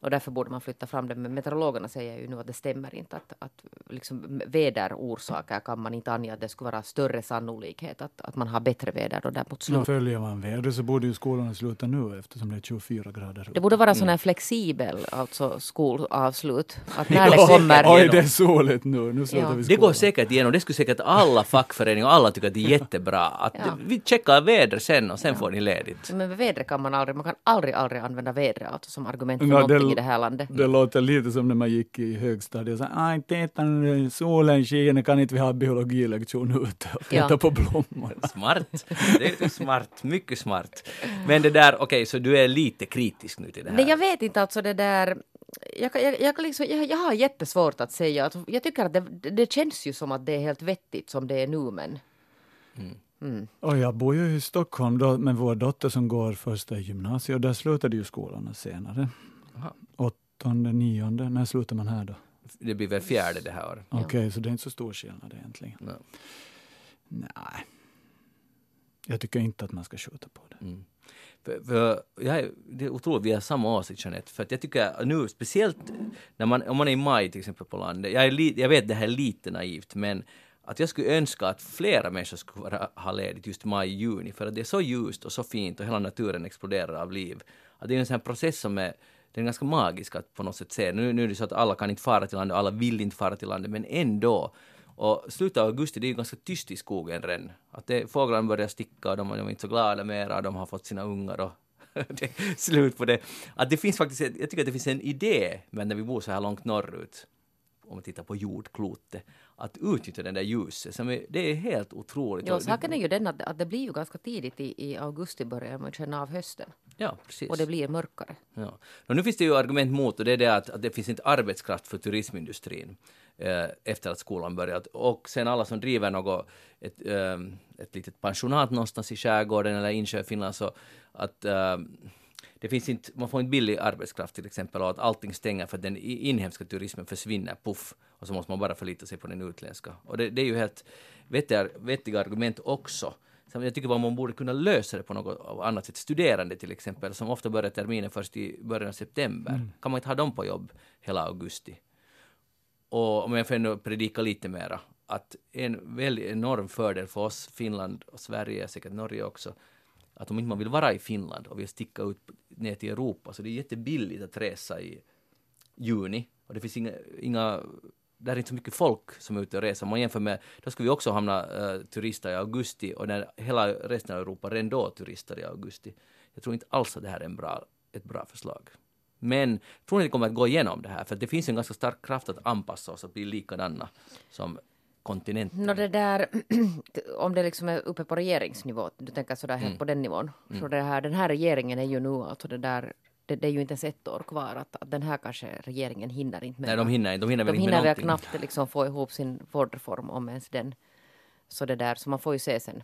C: Och därför borde man flytta fram det. Men meteorologerna säger ju nu att det stämmer inte. Att, att liksom väderorsaker kan man inte ange att det skulle vara större sannolikhet att, att man har bättre väder då där mot slutet.
D: följer man vädret så borde ju skolorna sluta nu eftersom det är 24 grader.
C: Det borde
B: Mm.
C: vara sån här flexibel alltså skolavslut. Att när det
B: Ja,
C: kommer...
D: Oj, det är soligt nu. Nu slutar
C: Ja.
D: vi
B: Det går
D: skolan.
B: säkert igenom. Det skulle säkert alla fackföreningar och alla tycka att det är jättebra. Att
C: Ja.
B: Vi checkar väder sen och sen får ni ledigt.
C: Men med vädret kan man aldrig, man kan aldrig, aldrig använda vädret alltså som argument för
D: Ja,
C: någonting i det här landet.
D: Det låter lite som när man gick i högstadiet. Så, Aj, titta nu, solen skiner, kan inte vi ha biologilektion ute och titta
C: Ja.
D: på blommorna?
B: Smart. Det är smart. Mycket smart. Men det där, okej, så du är lite kritisk nu till det här?
C: Nej, jag vet inte alltså det där. Jag, kan- jag, jag, kan liksom, jag, jag har jättesvårt att säga. Att jag tycker att det, det känns ju som att det är helt vettigt som det är nu men
D: Och jag bor ju i Stockholm då, med vår dotter som går första gymnasiet och där slutade ju skolan senare.
B: Aha.
D: Åttonde, nionde, när slutar man här då?
B: Det blir väl fjärde det här året.
D: Okej, så det är inte så stor skillnad egentligen.
B: Ja.
D: Nej. Jag tycker inte att man ska skjuta på det.
B: Mm. För, för jag är, det är otroligt, vi har samma åsikt Jeanette. För att jag tycker nu, speciellt när man, om man är i maj till exempel på landet. Jag, är li, jag vet det här är lite naivt men att jag skulle önska att flera människor skulle vara, ha ledigt just maj, juni. För att det är så ljust och så fint och hela naturen exploderar av liv. Att det är en sån här process som är den är ganska magisk att på något sätt se. Nu, nu är det så att alla kan inte fara till landet alla vill inte fara till landet men ändå. Och slutet av augusti det är ju ganska tyst i skogen redan. Att det, fåglarna börjar sticka och de, de är inte så glada mera, de har fått sina ungar och det är slut på det. Att det finns faktiskt, jag tycker att det finns en idé, men när vi bor så här långt norrut, om vi tittar på jordklotet, att utnyttja den där ljuset. Som är, det är helt otroligt.
C: ja, saken är ju den att, att det blir ju ganska tidigt i, i augusti börjar man känna av hösten.
B: Ja, precis.
C: Och det blir mörkare.
B: Ja. Och nu finns det ju argument mot och det är det att, att det finns inte arbetskraft för turismindustrin eh, efter att skolan börjat. Och sen alla som driver något, ett, eh, ett litet pensionat någonstans i skärgården eller insjö i Finland så att eh, det finns inte, man får inte billig arbetskraft till exempel och att allting stänger för att den inhemska turismen försvinner, puff, och så måste man bara förlita sig på den utländska. Och det, det är ju helt vettiga, vettiga argument också. Jag tycker att man borde kunna lösa det på något annat sätt. Studerande till exempel, som ofta börjar terminen först i början av september. Kan man inte ha dem på jobb hela augusti? Och om jag får ännu predika lite mera, att en väldigt enorm fördel för oss, Finland och Sverige, säkert Norge också, att om inte man vill vara i Finland och vill sticka ut ner till Europa, så det är jättebilligt att resa i juni. Och det finns inga, inga där är inte så mycket folk som är ute och reser. Om man jämför med, då skulle vi också hamna uh, turister i augusti och när hela resten av Europa redan då turistar i augusti. Jag tror inte alls att det här är en bra, ett bra förslag. Men tror inte det kommer att gå igenom det här, för det finns en ganska stark kraft att anpassa oss och bli likadana som kontinenten.
C: Nå det där, om det liksom är uppe på regeringsnivå, du tänker sådär
B: Mm.
C: helt på den nivån. Så det här, den här regeringen är ju nu alltså det där, det, det är ju inte ens ett år kvar att, att den här kanske regeringen hinner inte med.
B: Nej, de hinner inte. De hinner väl
C: De hinner väl
B: någonting.
C: knappt liksom få ihop sin vårdreform om ens den. Så det där, så man får ju se sen.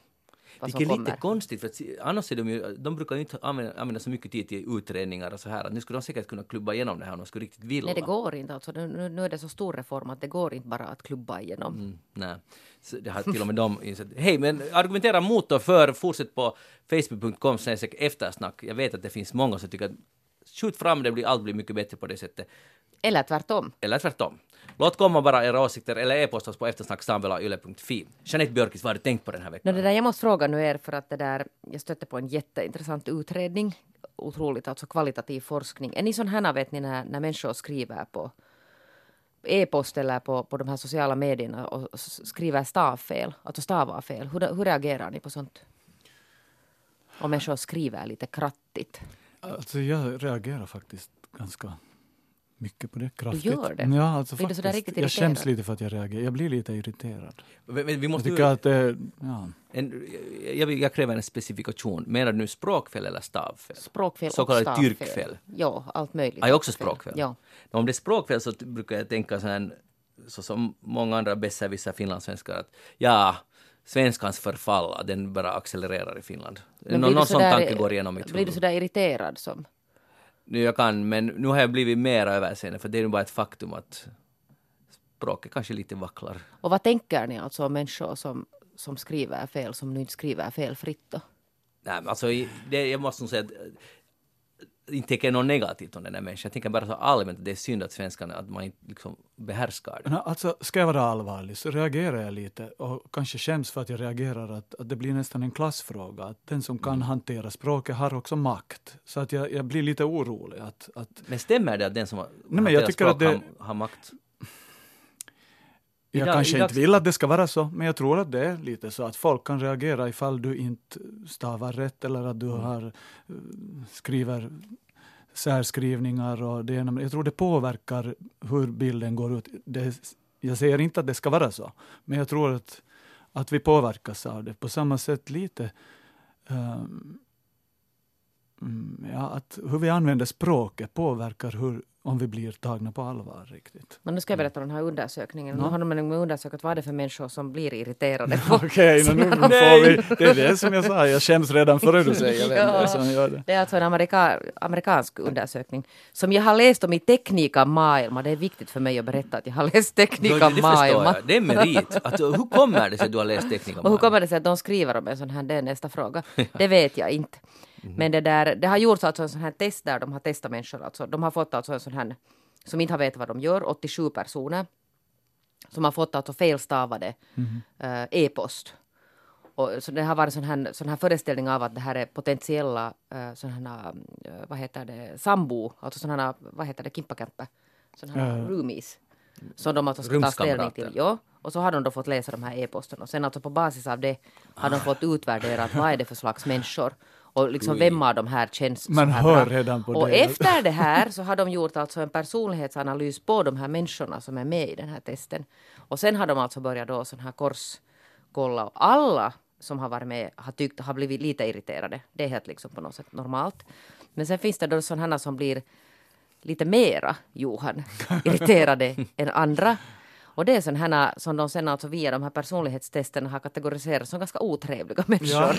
B: Vilket är
C: kommer.
B: lite konstigt, för att annars är de ju, de brukar ju inte använda, använda så mycket tid till utredningar och så här, att nu skulle de säkert kunna klubba igenom det här om de skulle riktigt vilja.
C: Nej, det går inte. Alltså, nu, nu- är det så stor reform att det går inte bara att klubba igenom.
B: Mm, nej, så det har till och med de insett. Hej, men argumentera mot och för, fortsätt på facebook.com eftersnack. Jag vet att det finns många som tycker att skjut fram det, blir, allt blir mycket bättre på det sättet.
C: Eller tvärtom.
B: Eller tvärtom. Låt komma bara era åsikter eller e-posta oss på eftersnacksnabelayle.fi. Jeanette Björkis, vad har du tänkt på den här
C: No,
B: veckan?
C: det där, jag måste fråga nu er för att det där, jag stötte på en jätteintressant utredning. Otroligt, alltså kvalitativ forskning. Är ni här, vet ni, när, när människor skriver på e-post eller på, på de här sociala medierna och skriver stavfel, alltså stavar fel. Hur, hur reagerar ni på sånt? Om människor skriver lite krattigt.
D: Alltså jag reagerar faktiskt ganska mycket på det. Kraftigt.
C: gör det?
D: Ja, alltså
C: Blir du
D: faktiskt.
C: sådär riktigt
D: jag
C: irriterad?
D: skäms lite för att jag reagerar. Jag blir lite irriterad.
B: Men, men vi
D: Jag
B: måste
D: tycker
B: ju,
D: att det, ja.
B: en, jag, jag kräver en specifikation. Menar du nu språkfel eller stavfel?
C: Språkfel
B: Så
C: och
B: kallade
C: stavfel.
B: tyrkfel.
C: Ja, allt möjligt.
B: Ah, också språkfel?
C: Ja.
B: Om det är språkfel så brukar jag tänka så här, så som många andra besserwissrar finlandssvenskar, att ja, svenskans förfall, den bara accelererar i Finland.
C: Men
B: Nå, någon sån tanke går igenom mitt
C: Blir du
B: huvud.
C: sådär irriterad som?
B: Nu jag kan, men nu har jag blivit mer överseende, för det är ju bara ett faktum att språket kanske lite vacklar.
C: Och vad tänker ni alltså om människor som, som skriver fel, som nu inte skriver felfritt då?
B: Nej, men alltså, det, jag måste nog säga att inte tänker jag något negativt om den där människan. Jag tänker bara så allmänt att det är synd att svenskarna, att man inte liksom behärskar det.
D: Alltså, ska jag vara allvarlig så reagerar jag lite och kanske skäms för att jag reagerar att, att det blir nästan en klassfråga. Att den som kan hantera språket har också makt. Så att jag, jag blir lite orolig att, att
B: Men stämmer det att den som har
D: Nej, men jag att det-
B: har, har makt?
D: Jag
B: Idag-
D: kanske
B: idag-
D: inte vill att det ska vara så, men jag tror att det är lite så att folk kan reagera ifall du inte stavar rätt eller att du har eh, skriver särskrivningar och det Jag tror det påverkar hur bilden går ut. Det, jag säger inte att det ska vara så, men jag tror att, att vi påverkas av det. På samma sätt lite mm, ja, att hur vi använder språket påverkar hur, om vi blir tagna på allvar riktigt.
C: Men nu ska jag berätta om den här undersökningen.
D: Ja.
C: Nu har de undersökt vad det är för människor som blir irriterade på
D: Okej, nu, nu får vi, det är det som jag sa, jag skäms redan före du säger vem det är
C: Ja.
D: som gör det.
C: Det är alltså en amerika, amerikansk undersökning som jag har läst om i Teknika Maailma. Det är viktigt för mig att berätta att jag har läst
B: det,
C: Teknika
B: det förstår
C: Maailma.
B: jag. Det är merit. Att, hur kommer det sig att du har läst teknik om
C: Och hur
B: det?
C: kommer det sig att de skriver om en sån här, det är nästa fråga. Det vet jag inte. Men det, där, det har gjorts alltså en sån här test där de har testat människor. Alltså, de har fått alltså en sån här, som inte har vetat vad de gör, 87 personer. Som har fått alltså felstavade eh, e-post. Och så det har varit sån här, sån här föreställning av att det här är potentiella uh, sån här, eh, vad heter det, sambo, alltså sån här, vad heter det, kimppakämpe, sån här
D: Ja.
C: roomies. Som de alltså ska ta ställning till. Ja, och så har de då fått läsa de här e-posten och sen alltså på basis av det har de fått utvärdera att vad är det för slags människor och liksom vem av de här känns
D: Man hör
C: bra.
D: redan på
C: Och
D: det.
C: efter det här så har de gjort alltså en personlighetsanalys på de här människorna som är med i den här testen. Och sen har de alltså börjat då sån här korskolla och alla som har varit med har tyckt har blivit lite irriterade. Det är helt liksom på något sätt normalt. Men sen finns det då sådana som blir lite mera, Johan, irriterade än andra. Och det är sådana som de sen alltså via de här personlighetstesterna har kategoriserat som ganska otrevliga människor.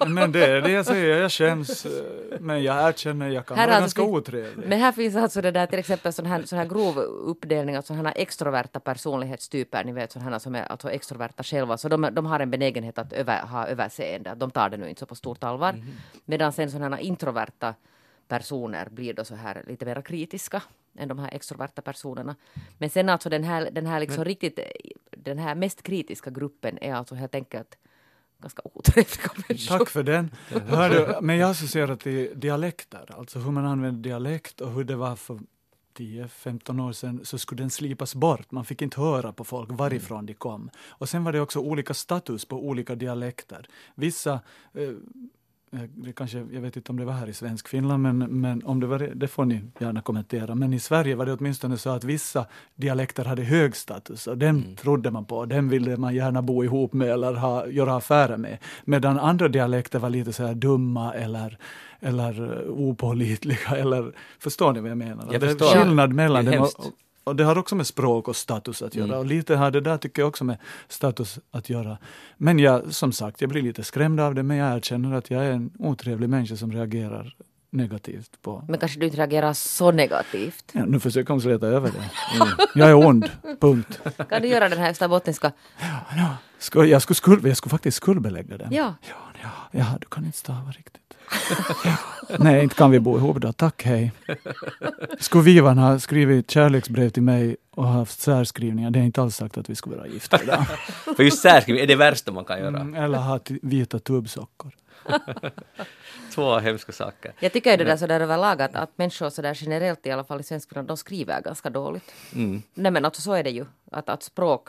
D: Ja, men det är det jag säger, jag skäms, eh, men jag erkänner, jag kan
C: Här
D: vara
C: alltså
D: ganska
C: finns-
D: otrevlig.
C: Men här finns alltså det där till exempel sån här, sån här grov uppdelning av sådana här extroverta personlighetstyper, ni vet sådana som är alltså extroverta själva, så de, de har en benägenhet att över, ha överseende, de tar det nu inte så på stort allvar.
B: Mhm.
C: Medan sen sådana här introverta personer blir då så här lite mer kritiska än de här extroverta personerna. Men sen alltså den här, den här liksom riktigt, den här mest kritiska gruppen är alltså helt enkelt ganska otrevliga människor.
D: Tack för den. Hör du, men jag associerar till dialekter, alltså hur man använder dialekt och hur det var för 10-15 år sedan så skulle den slipas bort. Man fick inte höra på folk varifrån de kom. Och sen var det också olika status på olika dialekter. Vissa eh, det kanske, jag vet inte om det var här i svensk Finland, men, men om det var det, det får ni gärna kommentera. Men i Sverige var det åtminstone så att vissa dialekter hade hög status och den trodde man på, den ville man gärna bo ihop med eller ha, göra affärer med. Medan andra dialekter var lite så här dumma eller, eller uh, opålitliga eller, förstår ni vad jag menar?
B: Jag
D: det är skillnad mellan dem. Och, och det har också med språk och status att göra. Och lite har det där tycker jag också med status att göra. Men jag, som sagt, jag blir lite skrämd av det, men jag erkänner att jag är en otrevlig människa som reagerar negativt på...
C: Men kanske du inte reagerar så negativt.
D: Ja, nu försöker hon släta över det. Mm. Jag är ond, punkt.
C: Kan du göra den här österbottniska?
D: Ja, ska, jag, skulle jag skulle faktiskt skuldbelägga den.
C: Ja.
D: Ja, ja, ja, du kan inte stava riktigt. Nej, inte kan vi bo ihop då. Tack, hej. Skulle Vivan ha skrivit kärleksbrev till mig och haft särskrivningar, det är inte alls sagt att vi skulle vara gifta idag.
B: För just särskrivning är det värsta man kan göra.
D: Mm, eller ha vita tubbsockor.
B: Två hemska saker.
C: Jag tycker ju det där sådär överlag att, att människor sådär generellt i alla fall i svenskfinland, de skriver ganska dåligt.
B: Mm.
C: Nej men alltså så är det ju. Att, att språk,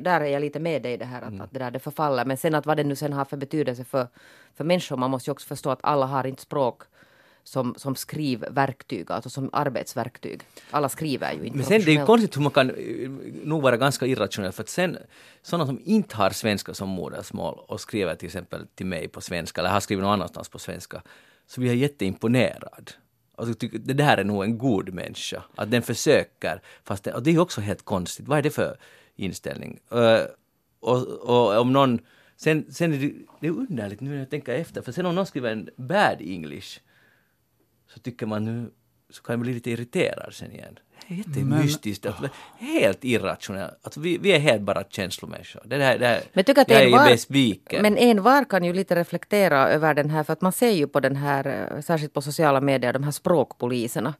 C: där är jag lite med dig i det här att,
B: Mm.
C: att det där det förfaller. Men sen att vad det nu sen har för betydelse för, för människor, man måste ju också förstå att alla har inte språk som, som skrivverktyg, alltså som arbetsverktyg. Alla skriver ju inte
B: Men sen det är ju konstigt hur man kan eh, nog vara ganska irrationell för att sen sådana som inte har svenska som modersmål och skriver till exempel till mig på svenska eller har skrivit någon annanstans på svenska så blir jag jätteimponerad. Alltså, det där är nog en god människa. Att den försöker. Fast det, och det är också helt konstigt. Vad är det för inställning? Eh, och, och om någon... Sen, sen är det, det är underligt nu när jag tänker efter. För sen om någon skriver en bad English så tycker man nu så kan jag bli lite irriterad sen igen. Det är jättemystiskt, att, helt irrationellt. Alltså, vi, vi är helt bara känslomänniskor. Det där, det här,
C: Men jag tycker att
B: jag är
C: envar,
B: besviken.
C: men en var kan ju lite reflektera över den här, för att man ser ju på den här, eh, särskilt på sociala medier, de här språkpoliserna.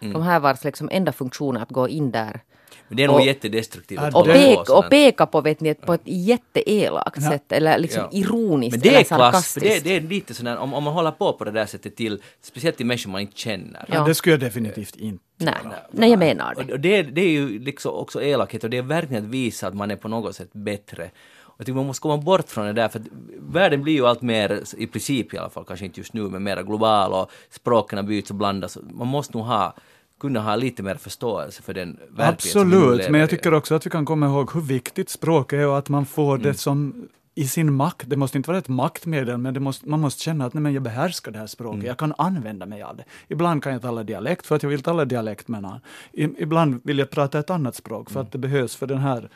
B: Mm.
C: De här vars liksom enda funktion är att gå in där
B: Men det är nog
C: och-
B: jättedestruktivt. att
D: och
C: pek, och peka på, vet ni, på ett jätteelakt sätt eller liksom
B: Ja.
C: ironiskt
B: Men det
C: eller
B: är klass, för
C: sarkastiskt.
B: det, det är lite sådär, om, om man håller på på det där sättet till, speciellt till människor man inte känner.
C: Ja.
D: Det skulle jag definitivt inte.
C: Nej, nej, jag menar det.
B: och det, det är ju liksom också elakhet och det är verkligen att visa att man är på något sätt bättre. Jag tycker man måste komma bort från det där för att världen blir ju allt mer, i princip i alla fall, kanske inte just nu, men mer global och språken byts och blandas. Man måste nog ha, kunna ha lite mer förståelse för den verklighet
D: Absolut, men jag tycker också att vi kan komma ihåg hur viktigt språk är och att man får
B: Mm.
D: det som i sin makt. Det måste inte vara ett maktmedel, men måste, man måste känna att nej, men jag behärskar det här språket.
B: Mm.
D: Jag kan använda mig av det. Ibland kan jag tala dialekt för att jag vill tala dialekt med någon. Ibland vill jag prata ett annat språk för att det behövs för den här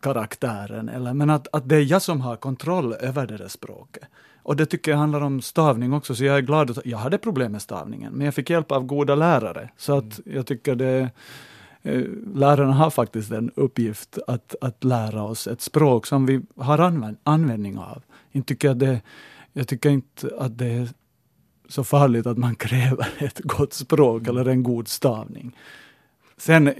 D: karaktären. Eller, men att, att det är jag som har kontroll över det där språket. Och det tycker jag handlar om stavning också, så jag är glad att jag hade problem med stavningen, men jag fick hjälp av goda lärare. Så att jag tycker det eh, Lärarna har faktiskt en uppgift att, att lära oss ett språk som vi har använd, användning av. Inte tycker jag, det, jag tycker inte att det är så farligt att man kräver ett gott språk eller en god stavning. Sen, eh,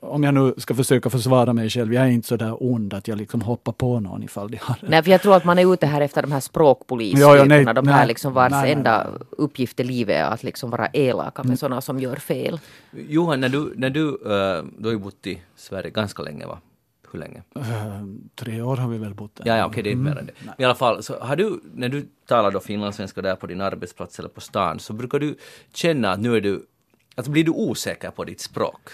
D: om jag nu ska försöka försvara mig själv, jag är inte så där ond att jag liksom hoppar på någon ifall de har
C: Nej, för jag tror att man är ute här efter de här
D: Ja, ja, nej,
C: språkpolistyperna, de här
D: nej,
C: liksom vars
D: nej, nej,
C: enda uppgift i livet är att liksom vara elaka med sådana som gör fel.
B: Johan, när du, när du, eh, du har ju bott i Sverige ganska länge va? Hur länge?
D: Eh, tre år har vi väl bott där.
B: Ja, ja okej, det är inte mer än det. Men I alla fall, så har du, när du talar då finlandssvenska där på din arbetsplats eller på stan, så brukar du känna att nu är du, alltså blir du osäker på ditt språk?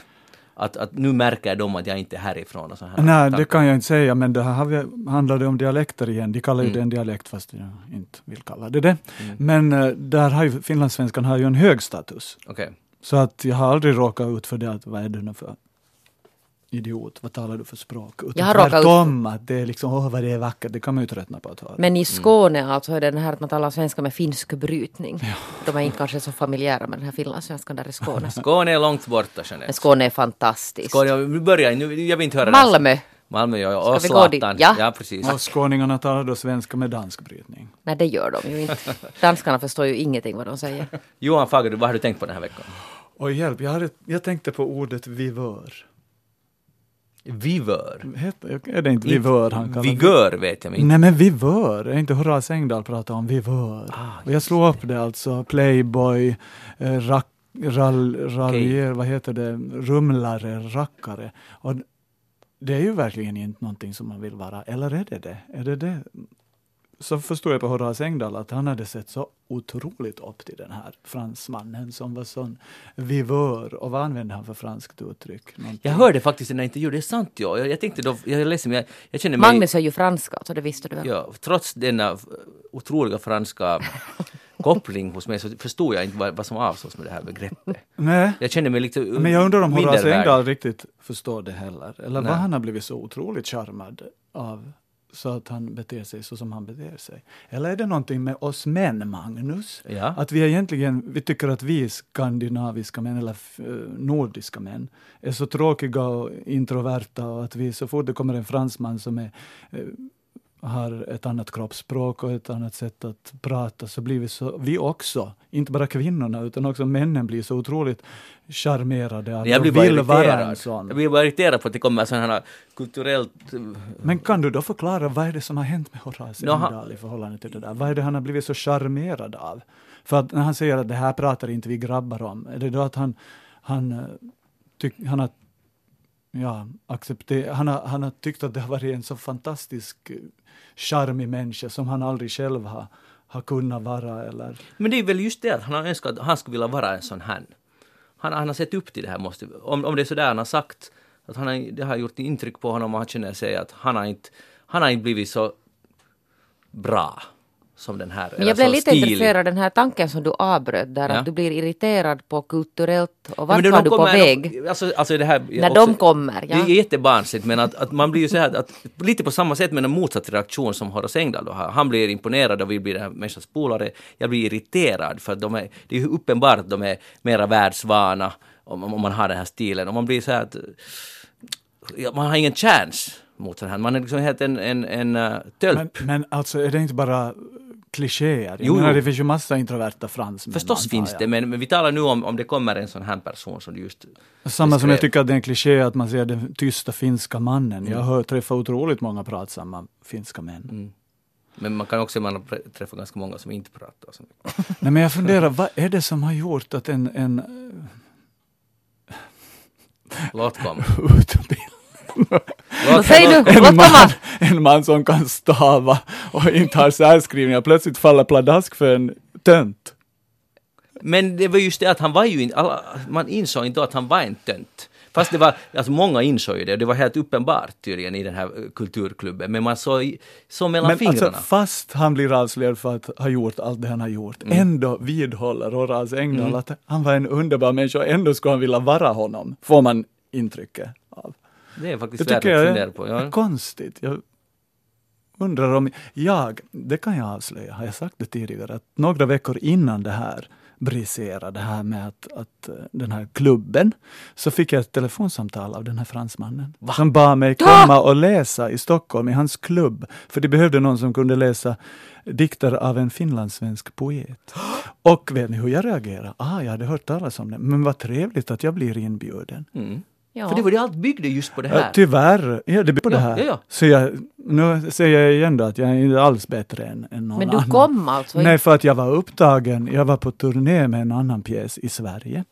B: Att, att nu märker de att jag inte är härifrån och så här.
D: Nej, det kan jag inte säga, men det här handlar det om dialekter igen. De kallar ju
B: Mm.
D: det en dialekt fast jag inte vill kalla det det. Men eh, där har ju finlandssvenskan har ju en hög status.
B: Okej.
D: Så att jag har aldrig råkat ut för det att vad är du nu för idiot, vad talar du för språk? Utan
C: Jag har råkat ut-
D: tvärtom, att det är liksom, åh vad det är vackert, det kan man ju tröttna på att höra.
C: Men i Skåne alltså är det den här att man talar svenska med finsk brytning. De är inte kanske så familjära med den här finlandssvenskan där i Skåne.
B: Skåne är långt borta
C: Men
B: Jeanette.
C: Skåne är fantastiskt.
B: Skåne, nu börjar jag, nu, jag vill inte höra det här.
C: Malmö.
B: Malmö, ja, ja. Och
C: Ska vi?
B: Zlatan.
C: Ja.
B: ja, precis.
D: Och skåningarna talar då svenska med dansk brytning.
C: Nej, det gör de ju inte. Danskarna förstår ju ingenting vad de säger.
B: Johan Fagerud, vad har du tänkt på den här veckan?
D: Och hjälp, jag, hade, jag tänkte på ordet vivör.
B: Vivör.
D: Är det inte vivör han kallar?
B: Vigör vet jag inte.
D: Nej men vivör, är inte Horace Engdahl pratar om vivör?
B: Ah,
D: jag slog upp det alltså, Playboy, eh, rack, rall, raljer, vad heter det, rumlare, rackare. Och det är ju verkligen inte någonting som man vill vara, eller är det det? Är det det? Så förstod jag på Horace Engdahl att han hade sett så otroligt upp till den här fransmannen som var sån vivör. Och vad använde han för franskt uttryck? Någonting.
B: Jag hörde faktiskt i den här intervjun, det är sant ja. Jag, jag tänkte då, jag är ledsen jag, jag känner mig...
C: Magnus är ju franska, så det visste du väl?
B: Ja, trots denna otroliga franska koppling hos mig så förstod jag inte vad, vad som avsågs med det här begreppet.
D: Nej.
B: Jag kände mig lite
D: Men jag undrar om Horace. Engdahl riktigt förstår det heller. Eller
B: Nej.
D: vad han har blivit så otroligt charmad av så att han beter sig så som han beter sig. Eller är det någonting med oss män, Magnus?
B: Ja.
D: Att vi egentligen, vi tycker att vi skandinaviska män, eller eh, nordiska män, är så tråkiga och introverta och att vi så fort det kommer en fransman som är eh, har ett annat kroppsspråk och ett annat sätt att prata så blir vi så, vi också, inte bara kvinnorna utan också männen blir så otroligt charmerade av
B: Jag blir bara
D: vill vara en sån.
B: Jag blir bara irriterad på att det kommer sådana här kulturellt... eh,
D: Men kan du då förklara vad är det som har hänt med Horace
B: han-
D: Engdahl i förhållande till det där? Vad är det han har blivit så charmerad av? För att när han säger att det här pratar inte vi grabbar om, är det då att han, han, eh, tyck, han har Ja, accepter, han, har, han har tyckt att det har varit en så fantastisk charmig människa som han aldrig själv har, har kunnat vara. Eller,
B: Men det är väl just det att han har önskat att han skulle vilja vara en sån här. Han, han har sett upp till det här, måste, om, om det är sådär han har sagt, att han har, det har gjort intryck på honom och han känner sig att han har inte, han har inte blivit så bra som den här.
C: Men jag blev lite
B: stilig.
C: intresserad av den här tanken som du avbröt där,
B: Ja.
C: att du blir irriterad på kulturellt och vart
B: det-
C: var
B: de
C: du på väg?
B: Alltså, alltså det här,
C: När
B: också-
C: de kommer,
B: Det
C: ja.
B: är jättebarnsligt men att, att man blir ju så här att lite på samma sätt med en motsatt reaktion som Horace Engdahl har. Han blir imponerad och vill bli den här människans polare. Jag blir irriterad för att de är, det är ju uppenbart att de är mera världsvana om, om man har den här stilen och man blir så här att ja, man har ingen chans mot den här. Man är liksom helt en, en, en uh, tölp.
D: men, men alltså är det inte bara klichéer? Jag
B: Jo,
D: menar, det finns ju massa introverta fransmän.
B: Förstås finns
D: jag.
B: det men, men vi talar nu om om det kommer en sån här person som du just
D: Samma som jag tycker att det är en kliché att man ser den tysta finska mannen. Jag har träffat otroligt många pratsamma finska män.
B: Mm. Men man kan också man har träffat ganska många som inte pratar så mycket.
D: Nej, men jag funderar, vad är det som har gjort att en, en
B: Låt komma.
C: Vad säger du?
D: en man, en man som kan stava och inte har särskrivningar plötsligt faller pladask för en tönt.
B: Men det var just det att han var ju inte, alla, man insåg inte att han var en tönt. Fast det var, alltså många insåg ju det och det var helt uppenbart tydligen i den här eh, kulturklubben. Men man såg, såg mellan
D: Men
B: fingrarna.
D: alltså, fast han blir avslöjad för att ha gjort allt det han har gjort,
B: Mm.
D: ändå vidhåller Horace Engdahl att han var en underbar människa och ändå skulle han vilja vara honom, får man intrycket.
B: Det är faktiskt
D: Det
B: värt att fundera
D: är,
B: på.
D: är
B: Ja.
D: konstigt. Jag undrar om jag, det kan jag avslöja, har jag sagt det tidigare, att några veckor innan det här briserade, det här med att, att eh, den här klubben, så fick jag ett telefonsamtal av den här fransmannen som bad mig komma och läsa i Stockholm i hans klubb, för de behövde någon som kunde läsa dikter av en finlandssvensk poet. Och vet ni hur jag reagerade? Ah, jag hade hört talas om det, men vad trevligt att jag blir inbjuden.
B: Mm.
C: Ja.
B: För det var det allt byggde just på det
D: Ja,
B: här.
D: tyvärr, ja, det blir på det
B: Ja,
D: här.
B: ja, ja.
D: Så jag, nu säger jag igen då att jag är inte alls bättre än, än någon
C: Men du
D: annan.
C: kom alltså
D: Nej, för att jag var upptagen. Jag var på turné med en annan pjäs i Sverige.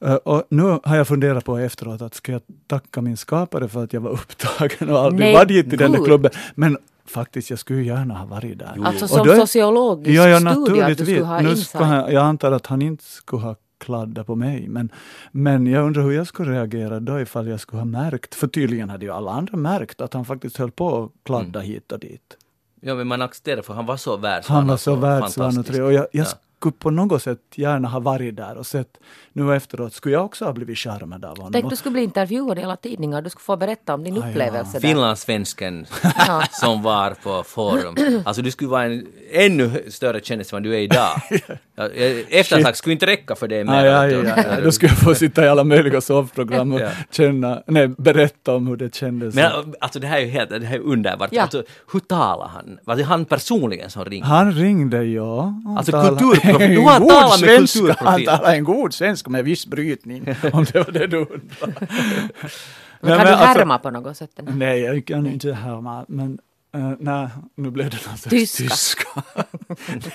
D: Eh, och nu har jag funderat på efteråt att ska jag tacka min skapare för att jag var upptagen och aldrig var dit i den där klubben. Men faktiskt, jag skulle gärna ha varit där.
C: Alltså
D: Och
C: som
D: då
C: sociologisk
D: Ja, ja
C: studie att du
D: naturligtvis.
C: skulle ha
D: Nu
C: insight.
D: ska han, jag antar att han inte skulle ha kladdat på mig, men, men jag undrar hur jag skulle reagera då ifall jag skulle ha märkt, för tydligen hade ju alla andra märkt att han faktiskt höll på att kladda
B: Mm.
D: hit och dit.
B: Ja, men man accepterar för han var så världsvan.
D: Han var så världsvan och. Och jag, jag
B: Ja.
D: Skulle på något sätt gärna ha varit där och sett nu efteråt, skulle jag också ha blivit charmad av honom.
C: Tänk du skulle bli intervjuad i alla tidningar, du skulle få berätta om din
D: Ah, ja.
C: upplevelse där.
B: Finlandssvensken
C: Ja.
B: som var på forum. Alltså du skulle vara en ännu större kändis än du är idag. Ja, eh, Eftersnack skulle inte räcka för dig mer.
D: Aj,
B: du.
D: aj, aj. Då skulle jag få sitta i alla möjliga sovprogram och
B: Ja.
D: känna, nej, berätta om hur det kändes.
B: Men alltså det här är ju helt, det här är underbart.
C: Ja.
B: Alltså, hur talar han? Var det han personligen som ringde?
D: Han ringde, ja. Han
B: Alltså
D: talade-
B: du har talat med
D: svenska. Han talade en god svenska med viss brytning, om det var det du undrade.
C: Men kan du
D: alltså-
C: härma på något sätt? här?
D: Nej, jag kan inte härma, men uh, nej, nu blev det någon slags
C: Tyska.
D: tyska.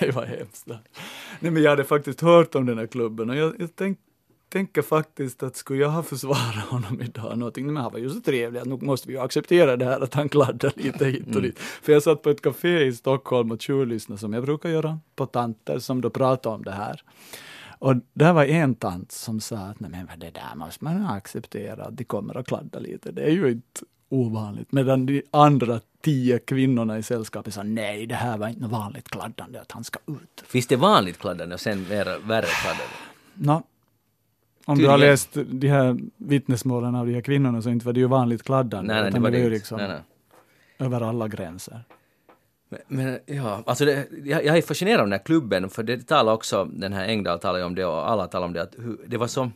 D: det var hemskt. Nej, men jag hade faktiskt hört om den här klubben och jag, jag tänk, tänker faktiskt att skulle jag ha försvarat honom idag någonting, men han var ju så trevlig att nu måste vi ju acceptera det här att han kladdar lite hit och dit. För jag satt på ett café i Stockholm och tjuvlyssnade som jag brukar göra på tanter som då pratade om det här. Och där var en tant som sa att nej men det där måste man acceptera, att de kommer att kladda lite. Det är ju inte ovanligt. Medan de andra tio kvinnorna i sällskapet sa nej, det här var inte vanligt kladdande, att han ska ut.
B: Finns det vanligt kladdande och sen mer, värre kladdande?
D: Nå, om du har läst de här vittnesmålen av de här kvinnorna så inte var det ju vanligt kladdande.
B: Nej, nej, det var det inte.
D: liksom
B: Nej, nej.
D: över alla gränser.
B: Men, men ja, alltså det, jag, jag är fascinerad av den här klubben, för det talar också, den här Engdahl talar ju om det och alla talar om det, att hur, det var så,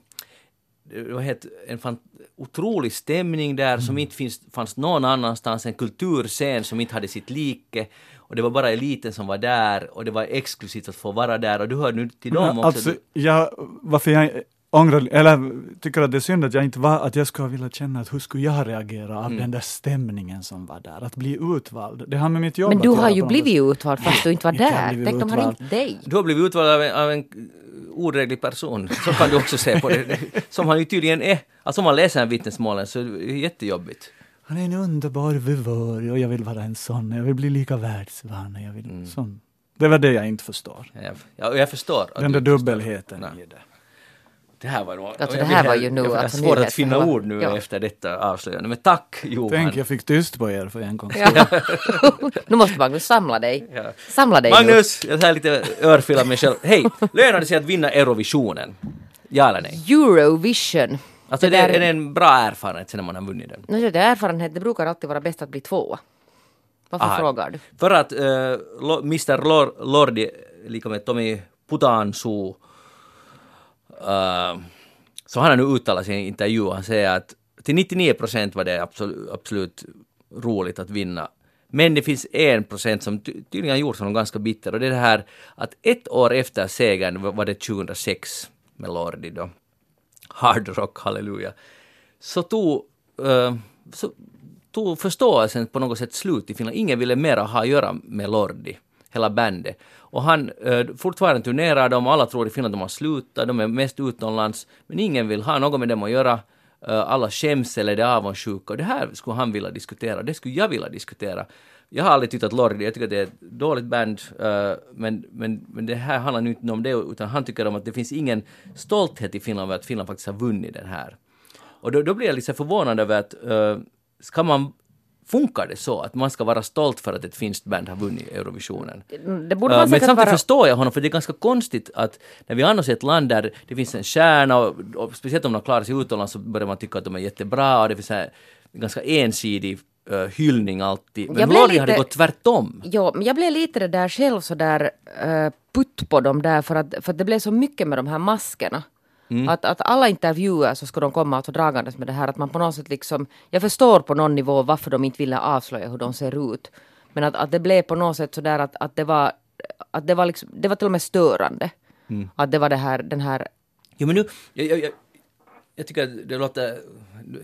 B: det var helt, en fan, otrolig stämning där som inte finns, fanns någon annanstans, en kulturscen som inte hade sitt like, och det var bara eliten som var där, och det var exklusivt att få vara där, och du hör nu till dem också.
D: alltså, jag, varför jag ångrar, eller tycker att det är synd att jag inte var, att jag skulle vilja känna att hur skulle jag reagera av
B: Mm.
D: den där stämningen som var där, att bli utvald. Det har med mitt jobb
C: Men du har ju blivit
D: sätt.
C: utvald fast du inte var där. Tänk de har
D: utvald.
C: ringt dig.
B: du har blivit utvald av en, av en odräglig person, så kan du också se på det, som han ju tydligen är. Alltså om man läser den vittnesmålen så är det jättejobbigt.
D: Han är en underbar vivör och jag vill vara en sån, jag vill bli lika världsvan. Jag vill,
B: Mm.
D: sån. Det var det jag inte förstår.
B: Jag, jag, förstår.
D: Den där dubbelheten i det.
B: Det här var.
C: Alltså,
B: jag
C: det här var ju nu
B: Jag har
C: alltså
B: svårt att finna
C: var-
B: ord nu
C: ja.
B: efter detta avslöjande. Men tack Johan.
D: Tänk, jag fick tyst på er för en gång.
C: Ja. nu måste Magnus samla dig.
B: Ja.
C: Samla dig nu.
B: Magnus, jag tar lite örfil av mig själv. Hej! Lönar det sig att vinna Eurovisionen? Ja eller nej?
C: Eurovision.
B: Alltså
C: Det
B: det
C: där-
B: är det en bra erfarenhet sen när man har vunnit den?
C: Nu, det är erfarenhet, det brukar alltid vara bäst att bli tvåa. Varför
B: Aha.
C: frågar du?
B: För att uh, Mr Lor, Lordi, lika med Tommy Putansu, uh, så han har nu uttalat sig i en intervju och han säger att till 99 procent var det absolut, absolut roligt att vinna. Men det finns en procent som ty- tydligen har gjort honom ganska bitter och det är det här att ett år efter segern var det 2006 med Lordi då, Hard Rock Halleluja, så tog, uh, så tog förståelsen på något sätt slut i Finland. Ingen ville mera ha att göra med Lordi, hela bandet. Och han eh, fortfarande turnerar de alla tror i Finland att de har slutat, de är mest utomlands, men ingen vill ha något med dem att göra. Eh, alla skäms eller är avundsjuka och det här skulle han vilja diskutera, det skulle jag vilja diskutera. Jag har aldrig tyckt att Lordi, jag tycker att det är ett dåligt band, eh, men, men, men det här handlar nu inte om det, utan han tycker om att det finns ingen stolthet i Finland över att Finland faktiskt har vunnit den här. Och då, då blir jag lite förvånad över att uh, ska man Funkar det så att man ska vara stolt för att ett finskt band har vunnit Eurovisionen?
C: Det borde
B: Uh,
C: man
B: men
C: säkert
B: samtidigt
C: vara...
B: förstår jag honom, för det är ganska konstigt att när vi annars är ett land där det finns en stjärna, och, och speciellt om de klarar sig utomlands så börjar man tycka att de är jättebra och det finns en ganska ensidig uh, hyllning alltid. Men
C: Jag blev
B: Lordi hade
C: lite-
B: gått tvärtom.
C: Jo, men jag blev lite det där själv så där uh, putt på dem där för att, för att det blev så mycket med de här maskerna.
B: Mm.
C: Att, att alla intervjuer så ska de komma alltså dragandes med det här att man på något sätt liksom, jag förstår på någon nivå varför de inte ville avslöja hur de ser ut. Men att, att det blev på något sätt så där att, att det var, att det var liksom, det var till och med störande.
B: Mm.
C: Att det var det här, den här
B: Jo men nu, jag, jag, jag, jag tycker att det låter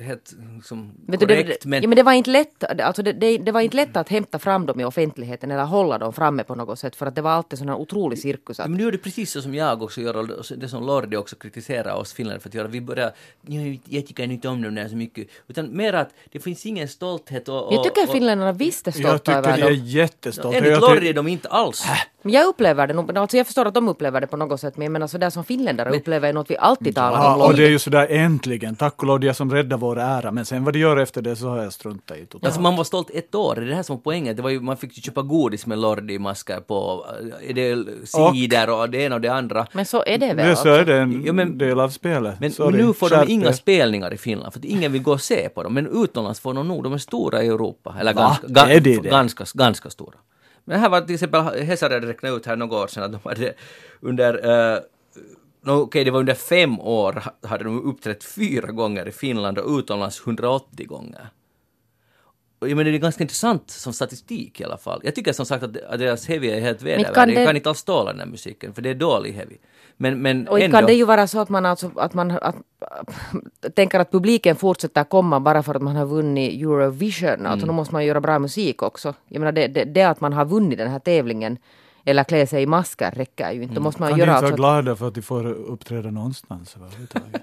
B: helt som
C: Vet du,
B: korrekt,
C: det,
B: men
C: ja, men det var inte lätt, alltså det, det, det var inte lätt att hämta fram dem i offentligheten eller hålla dem framme på något sätt för att det var alltid sån här otrolig cirkus. Att,
B: Ja, men nu är det precis så som jag också gör och det som Lordi också kritiserar oss finländare för att göra. Vi börjar, "Ja, jag tycker inte om dem där så mycket. Utan mer att det finns ingen stolthet och... och
C: jag tycker
B: och,
C: finländarna visst är
D: Jag
C: stolta
D: tycker
C: över
D: de är
C: dem.
D: jättestolta.
B: Enligt
D: Jag
B: Lordi är de inte alls.
C: Men jag upplever det nog, alltså jag förstår att de upplever det på något sätt men jag menar sådär som finländare upplever är något vi alltid talar om.
D: Ja, och det är ju sådär äntligen, tack och lov, de som räddar vår ära. Men sen vad de gör efter det så har jag struntat i totalt.
B: Alltså man var stolt ett år, det är det här som var poängen. Det var ju, man fick ju köpa godis med Lordi-maskar på, eh, det är cider och det ena och det andra.
C: Men så är det väl
D: Det, så är det en
B: Ja, men-
D: del av spelet.
B: Men,
D: Sorry,
B: men nu får
D: skärp
B: de inga spelningar i Finland för att ingen vill gå och se på dem. Men utomlands får de nog, de är stora i Europa. Eller ganska,
D: det?
B: ganska, ganska stora. Men här var till exempel, Hesare hade räknat ut här några år sedan att de hade under uh, no, Okej, det var under fem år ha- hade de uppträtt fyra gånger i Finland och utomlands 180 gånger. Och jag menar, det är ganska intressant som statistik i alla fall. Jag tycker som sagt att, att deras heavy är helt vedervärdig. Jag kan inte alls tåla den här musiken, för det är dålig heavy. Men, men
C: Och inte
B: ändå...
C: kan det ju vara så att man alltså, att man att, tänker att publiken fortsätter komma bara för att man har vunnit Eurovision.
B: Mm.
C: Alltså då måste man göra bra musik också. Jag menar det, det, det att man har vunnit den här tävlingen eller klä sig i masker räcker ju inte. Då måste man
D: Kan
C: göra
D: inte vara
C: alltså...
D: glada för att de får uppträda någonstans överhuvudtaget?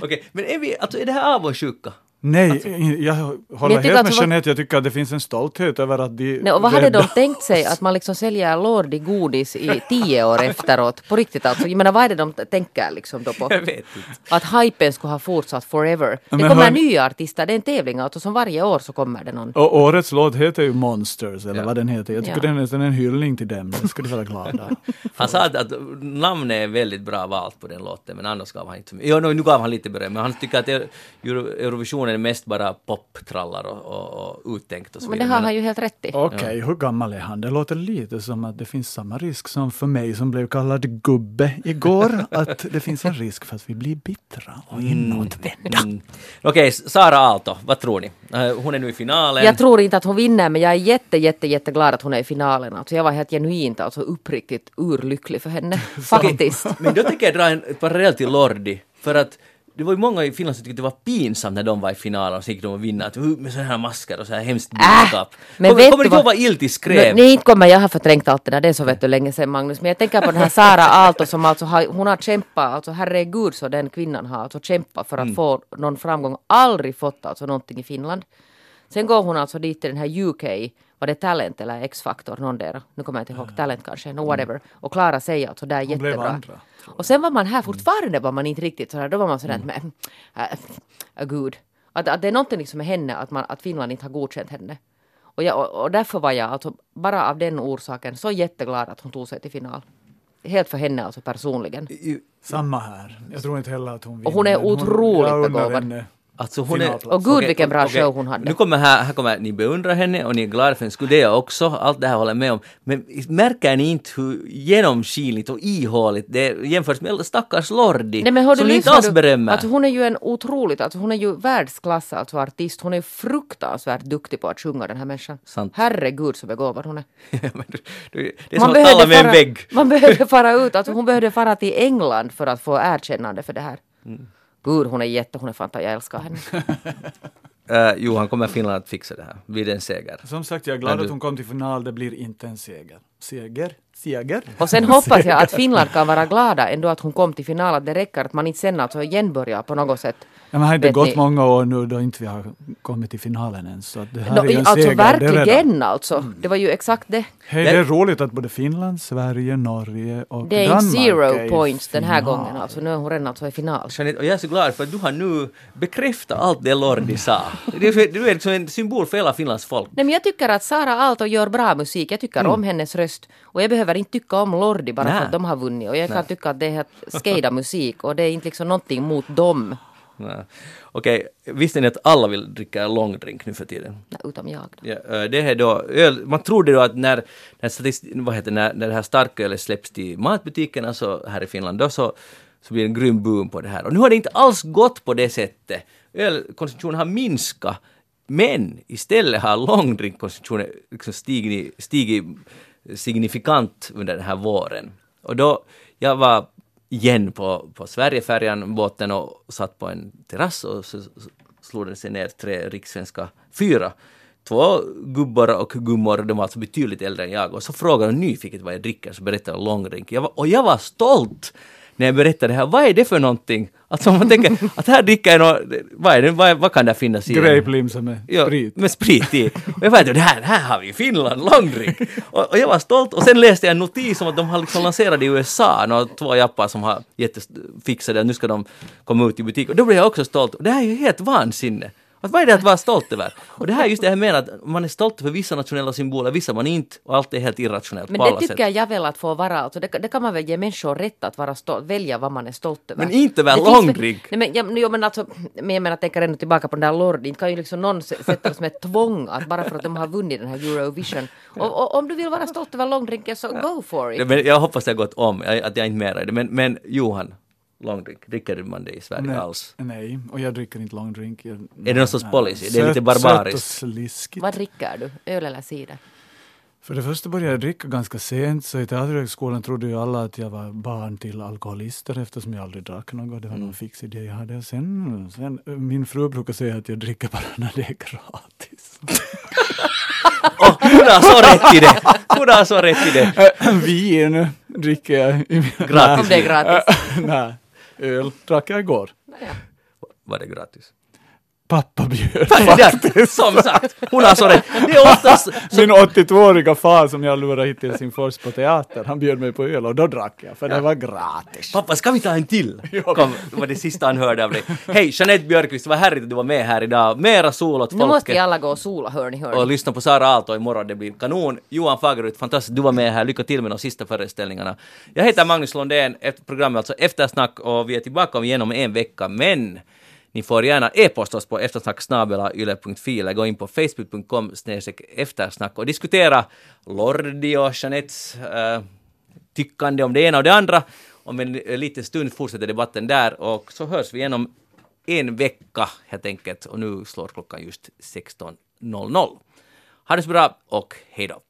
B: Okej, men är vi, alltså är det här avundsjuka?
D: Nej, jag håller
C: jag
D: helt med
C: alltså
D: Jeanette. Jag tycker att det finns en stolthet över att de
C: Nej, och vad hade de tänkt sig att man liksom säljer Lordi godis i tio år efteråt? På riktigt alltså. Jag menar vad är det de tänker liksom då på?
B: Jag vet inte.
C: Att hypen skulle ha fortsatt forever. Det
D: Men
C: kommer
D: hör-
C: nya artister, det är en tävling alltså som varje år så kommer det någon.
D: Och årets låt heter ju Monsters, eller
B: Ja.
D: vad den heter. Jag tycker
C: Ja.
D: det är nästan en hyllning till dem. Det ska de vara glada.
B: Han sa att, att namnet är väldigt bra valt på den låten, men annars gav han inte. Jo, nu gav han lite beröm, men han tycker att Euro- Eurovisionen är mest bara poptrallar och, och, och uttänkt och så
C: Men det
B: vidare.
C: har han ju helt rätt i.
D: Okej, hur gammal är han? Det låter lite som att det finns samma risk som för mig som blev kallad gubbe igår. Att det finns en risk för att vi blir bittra och inåtvända.
B: Mm. Okej, Sara Aalto, vad tror ni? Eh, Hon är nu i finalen.
C: Jag tror inte att hon vinner men jag är jätte, jätte, jätteglad att hon är i finalen. Alltså jag var helt genuint, alltså uppriktigt urlycklig för henne. Faktiskt.
B: Men då tänker jag dra en parallell till Lordi, för att det var ju många i Finland som tyckte det var pinsamt när de var i finalen och så gick de och vinna att, "Uh, med sådana här masker och så här hemskt budskap.
C: men
B: kommer
C: vet
B: kommer
C: du
B: ihåg
C: vad-
B: vad Ilti skrev?
C: Nej, inte kommer jag har förträngt allt det där, det är så vet du länge sedan Magnus. Men jag tänker på den här Sara Aalto som alltså har, hon har kämpat, alltså herregud så den kvinnan har alltså kämpat för att
B: Mm.
C: få någon framgång. Aldrig fått alltså någonting i Finland. Sen går hon alltså dit till den här UK, var det Talent eller X-Factor, någon där. Nu kommer jag inte ihåg, Talent kanske, no whatever. Och klarar sig alltså där
D: Hon
C: jättebra.
D: andra.
C: Och sen var man här fortfarande var man inte riktigt sådär, då var man sådär
B: Mm.
C: med, äh, äh, gud. Att, att det är någonting liksom med henne, att, man, att Finland inte har godkänt henne. Och, jag, och, och därför var jag alltså bara av den orsaken så jätteglad att hon tog sig till final. Helt för henne alltså personligen.
D: Samma här. Jag tror inte heller att hon vinner.
C: Och hon är otroligt
D: undrar
C: begåvad.
D: henne
B: Alltså hon är...
C: Och gud
B: Okej,
C: vilken bra
B: okej.
C: show hon hade.
B: Nu kommer här, här kommer ni beundra henne och ni är glada för henne skulle det jag också. Allt det här håller jag med om. Men märker ni inte hur genomskinligt och ihåligt det är jämfört med stackars Lordi?
C: Nej men hör
B: som ni inte alls berömmer.
C: Alltså hon är ju en otroligt, alltså hon är ju världsklass alltså artist. Hon är fruktansvärt duktig på att sjunga den här människan.
B: Sant.
C: Herregud så begåvad hon är.
B: Det är som att tala med en
C: fara,
B: vägg.
C: man behövde fara ut, alltså hon behövde fara till England för att få erkännande för det här.
B: Mm.
C: Gud hon är jätte, hon är fantastisk, jag älskar henne.
B: Uh, Johan, kommer Finland att fixa det här? Blir det en seger?
D: Som sagt, jag är glad
B: du-
D: att hon kom till final. Det blir inte en seger. Seger? Seger?
C: Och sen hoppas jag att Finland kan vara glada ändå att hon kom till final, att det räcker att man inte sen alltså igen börjar på något sätt.
D: Ja, men har inte gått
C: ni-
D: många år nu då inte vi har kommit till finalen ens. Så det här
C: Nå,
D: är ju en
C: alltså
D: seger. det är
C: verkligen alltså. Det var ju exakt det.
D: Hej, det är roligt att både Finland, Sverige, Norge och
C: Det är
D: Danmark är
C: zero
D: i
C: points den här gången alltså. Nu är hon redan alltså i final.
B: Jeanette, och jag är så glad för att du har nu bekräftat allt det Lordi sa. Du är, är liksom en symbol för hela Finlands folk.
C: Nej men jag tycker att Sara Aalto gör bra musik. Jag tycker
D: Mm.
C: om hennes röst. Och jag behöver inte tycka om Lordi bara
B: Nej.
C: för att de har vunnit. Och jag kan tycka att det är skejda musik och det är inte liksom någonting mot dem.
B: Nej. Okej, visste ni att alla vill dricka långdrink nu för tiden?
C: Nej, utom jag. Då.
B: Ja, det är då öl, man trodde då att när, när, statist, vad heter, när, när det här starkölet släpps till matbutikerna så, här i Finland då så, så blir det en grym boom på det här. Och nu har det inte alls gått på det sättet. Ölkonsumtionen har minskat. Men istället har långdrinkkonsumtionen liksom stigit, stigit signifikant under den här våren. Och då, jag var igen på, på Sverigefärjan, båten och satt på en terrass och så, slog det sig ner tre rikssvenska, fyra, två gubbar och gummor, de var alltså betydligt äldre än jag. Och så frågade de nyfiket vad jag dricker så berättade jag långdrink. Jag var, och jag var stolt! När jag berättade det här. Vad är det för någonting? Alltså om man tänker att här dricker jag något, vad, är det, vad, vad kan det finnas i?
D: Grape-limsa med
B: Ja,
D: sprit.
B: med sprit i. Och jag vet det här, här har vi i Finland, långdrink. Och, och jag var stolt och sen läste jag en notis om att de har liksom lanserat i USA, några två jappar som har jättefixat det, nu ska de komma ut i butik. Och då blev jag också stolt. Det här är ju helt vansinne. Att vad är det att vara stolt över? Och det här är just det jag menar, att man är stolt över vissa nationella symboler, vissa man inte, och allt är helt irrationellt
C: Men
B: på
C: det
B: alla sätt.
C: tycker jag väl att få vara. Alltså det, det kan man väl ge människor rätt att vara stolt, välja vad man är stolt över.
B: Men inte väl
C: Det
B: långdrink.
C: Nej men, ja, men, jo, men alltså, men jag menar, tänker ändå tillbaka på den där Lordi. Inte kan ju liksom någon sätta det som ett tvång att bara för att de har vunnit den här Eurovision. Och, och om du vill vara stolt över långdrinken så go for it.
B: Men jag hoppas det har gått om, jag- att jag inte mer är det. Men, men Johan, långdrink, dricker man det i Sverige
D: Nej,
B: alls?
D: nej, och jag dricker inte long drink. Jag,
B: det någon sorts
D: nej.
B: policy? Det är lite barbariskt.
D: Sött och sliskigt.
C: Vad dricker du? Öl eller cider?
D: För det första började jag dricka ganska sent, så i Teaterhögskolan trodde ju alla att jag var barn till alkoholister eftersom jag aldrig drack något. Det var
B: Mm.
D: någon fix idé jag hade. Sen, sen, min fru brukar säga att jag dricker bara när det är gratis.
B: Åh, hon har så rätt i det! Hon har så rätt i det!
D: Vin dricker jag. i min-
B: Gratis
C: Om det är gratis.
D: Nej, öl drack jag igår.
C: Ja.
B: Var det gratis?
D: Pappa bjöd
B: Ja, som sagt, hon har så rätt. Det är oftast...
D: Min 82-åriga far som jag lurade hit till Helsingfors på teater, han bjöd mig på öl och då drack jag, för det var gratis.
B: Pappa, ska vi ta en till? Kom, det var det sista han hörde av dig. Hej, Jeanette Björkqvist, vad härligt att du var med här idag. Mera sol åt
C: Nu måste
B: folket.
C: vi alla gå och sola, hör ni, hör
B: och lyssna på Sara Aalto imorgon, det blir kanon. Johan Fagerud, fantastiskt, du var med här. Lycka till med de sista föreställningarna. Jag heter Magnus Lundén, efter programmet alltså Eftersnack och vi är tillbaka om igen om en vecka, men ni får gärna e-posta oss på eftersnacksnabelayle.fi eller gå in på facebook.com snedstreck eftersnack och diskutera Lordi och Jeanettes äh, eh, tyckande om det ena och det andra. Om en liten stund fortsätter debatten där och så hörs vi igen om en vecka helt enkelt och nu slår klockan just 16.00. Ha det så bra och hej då!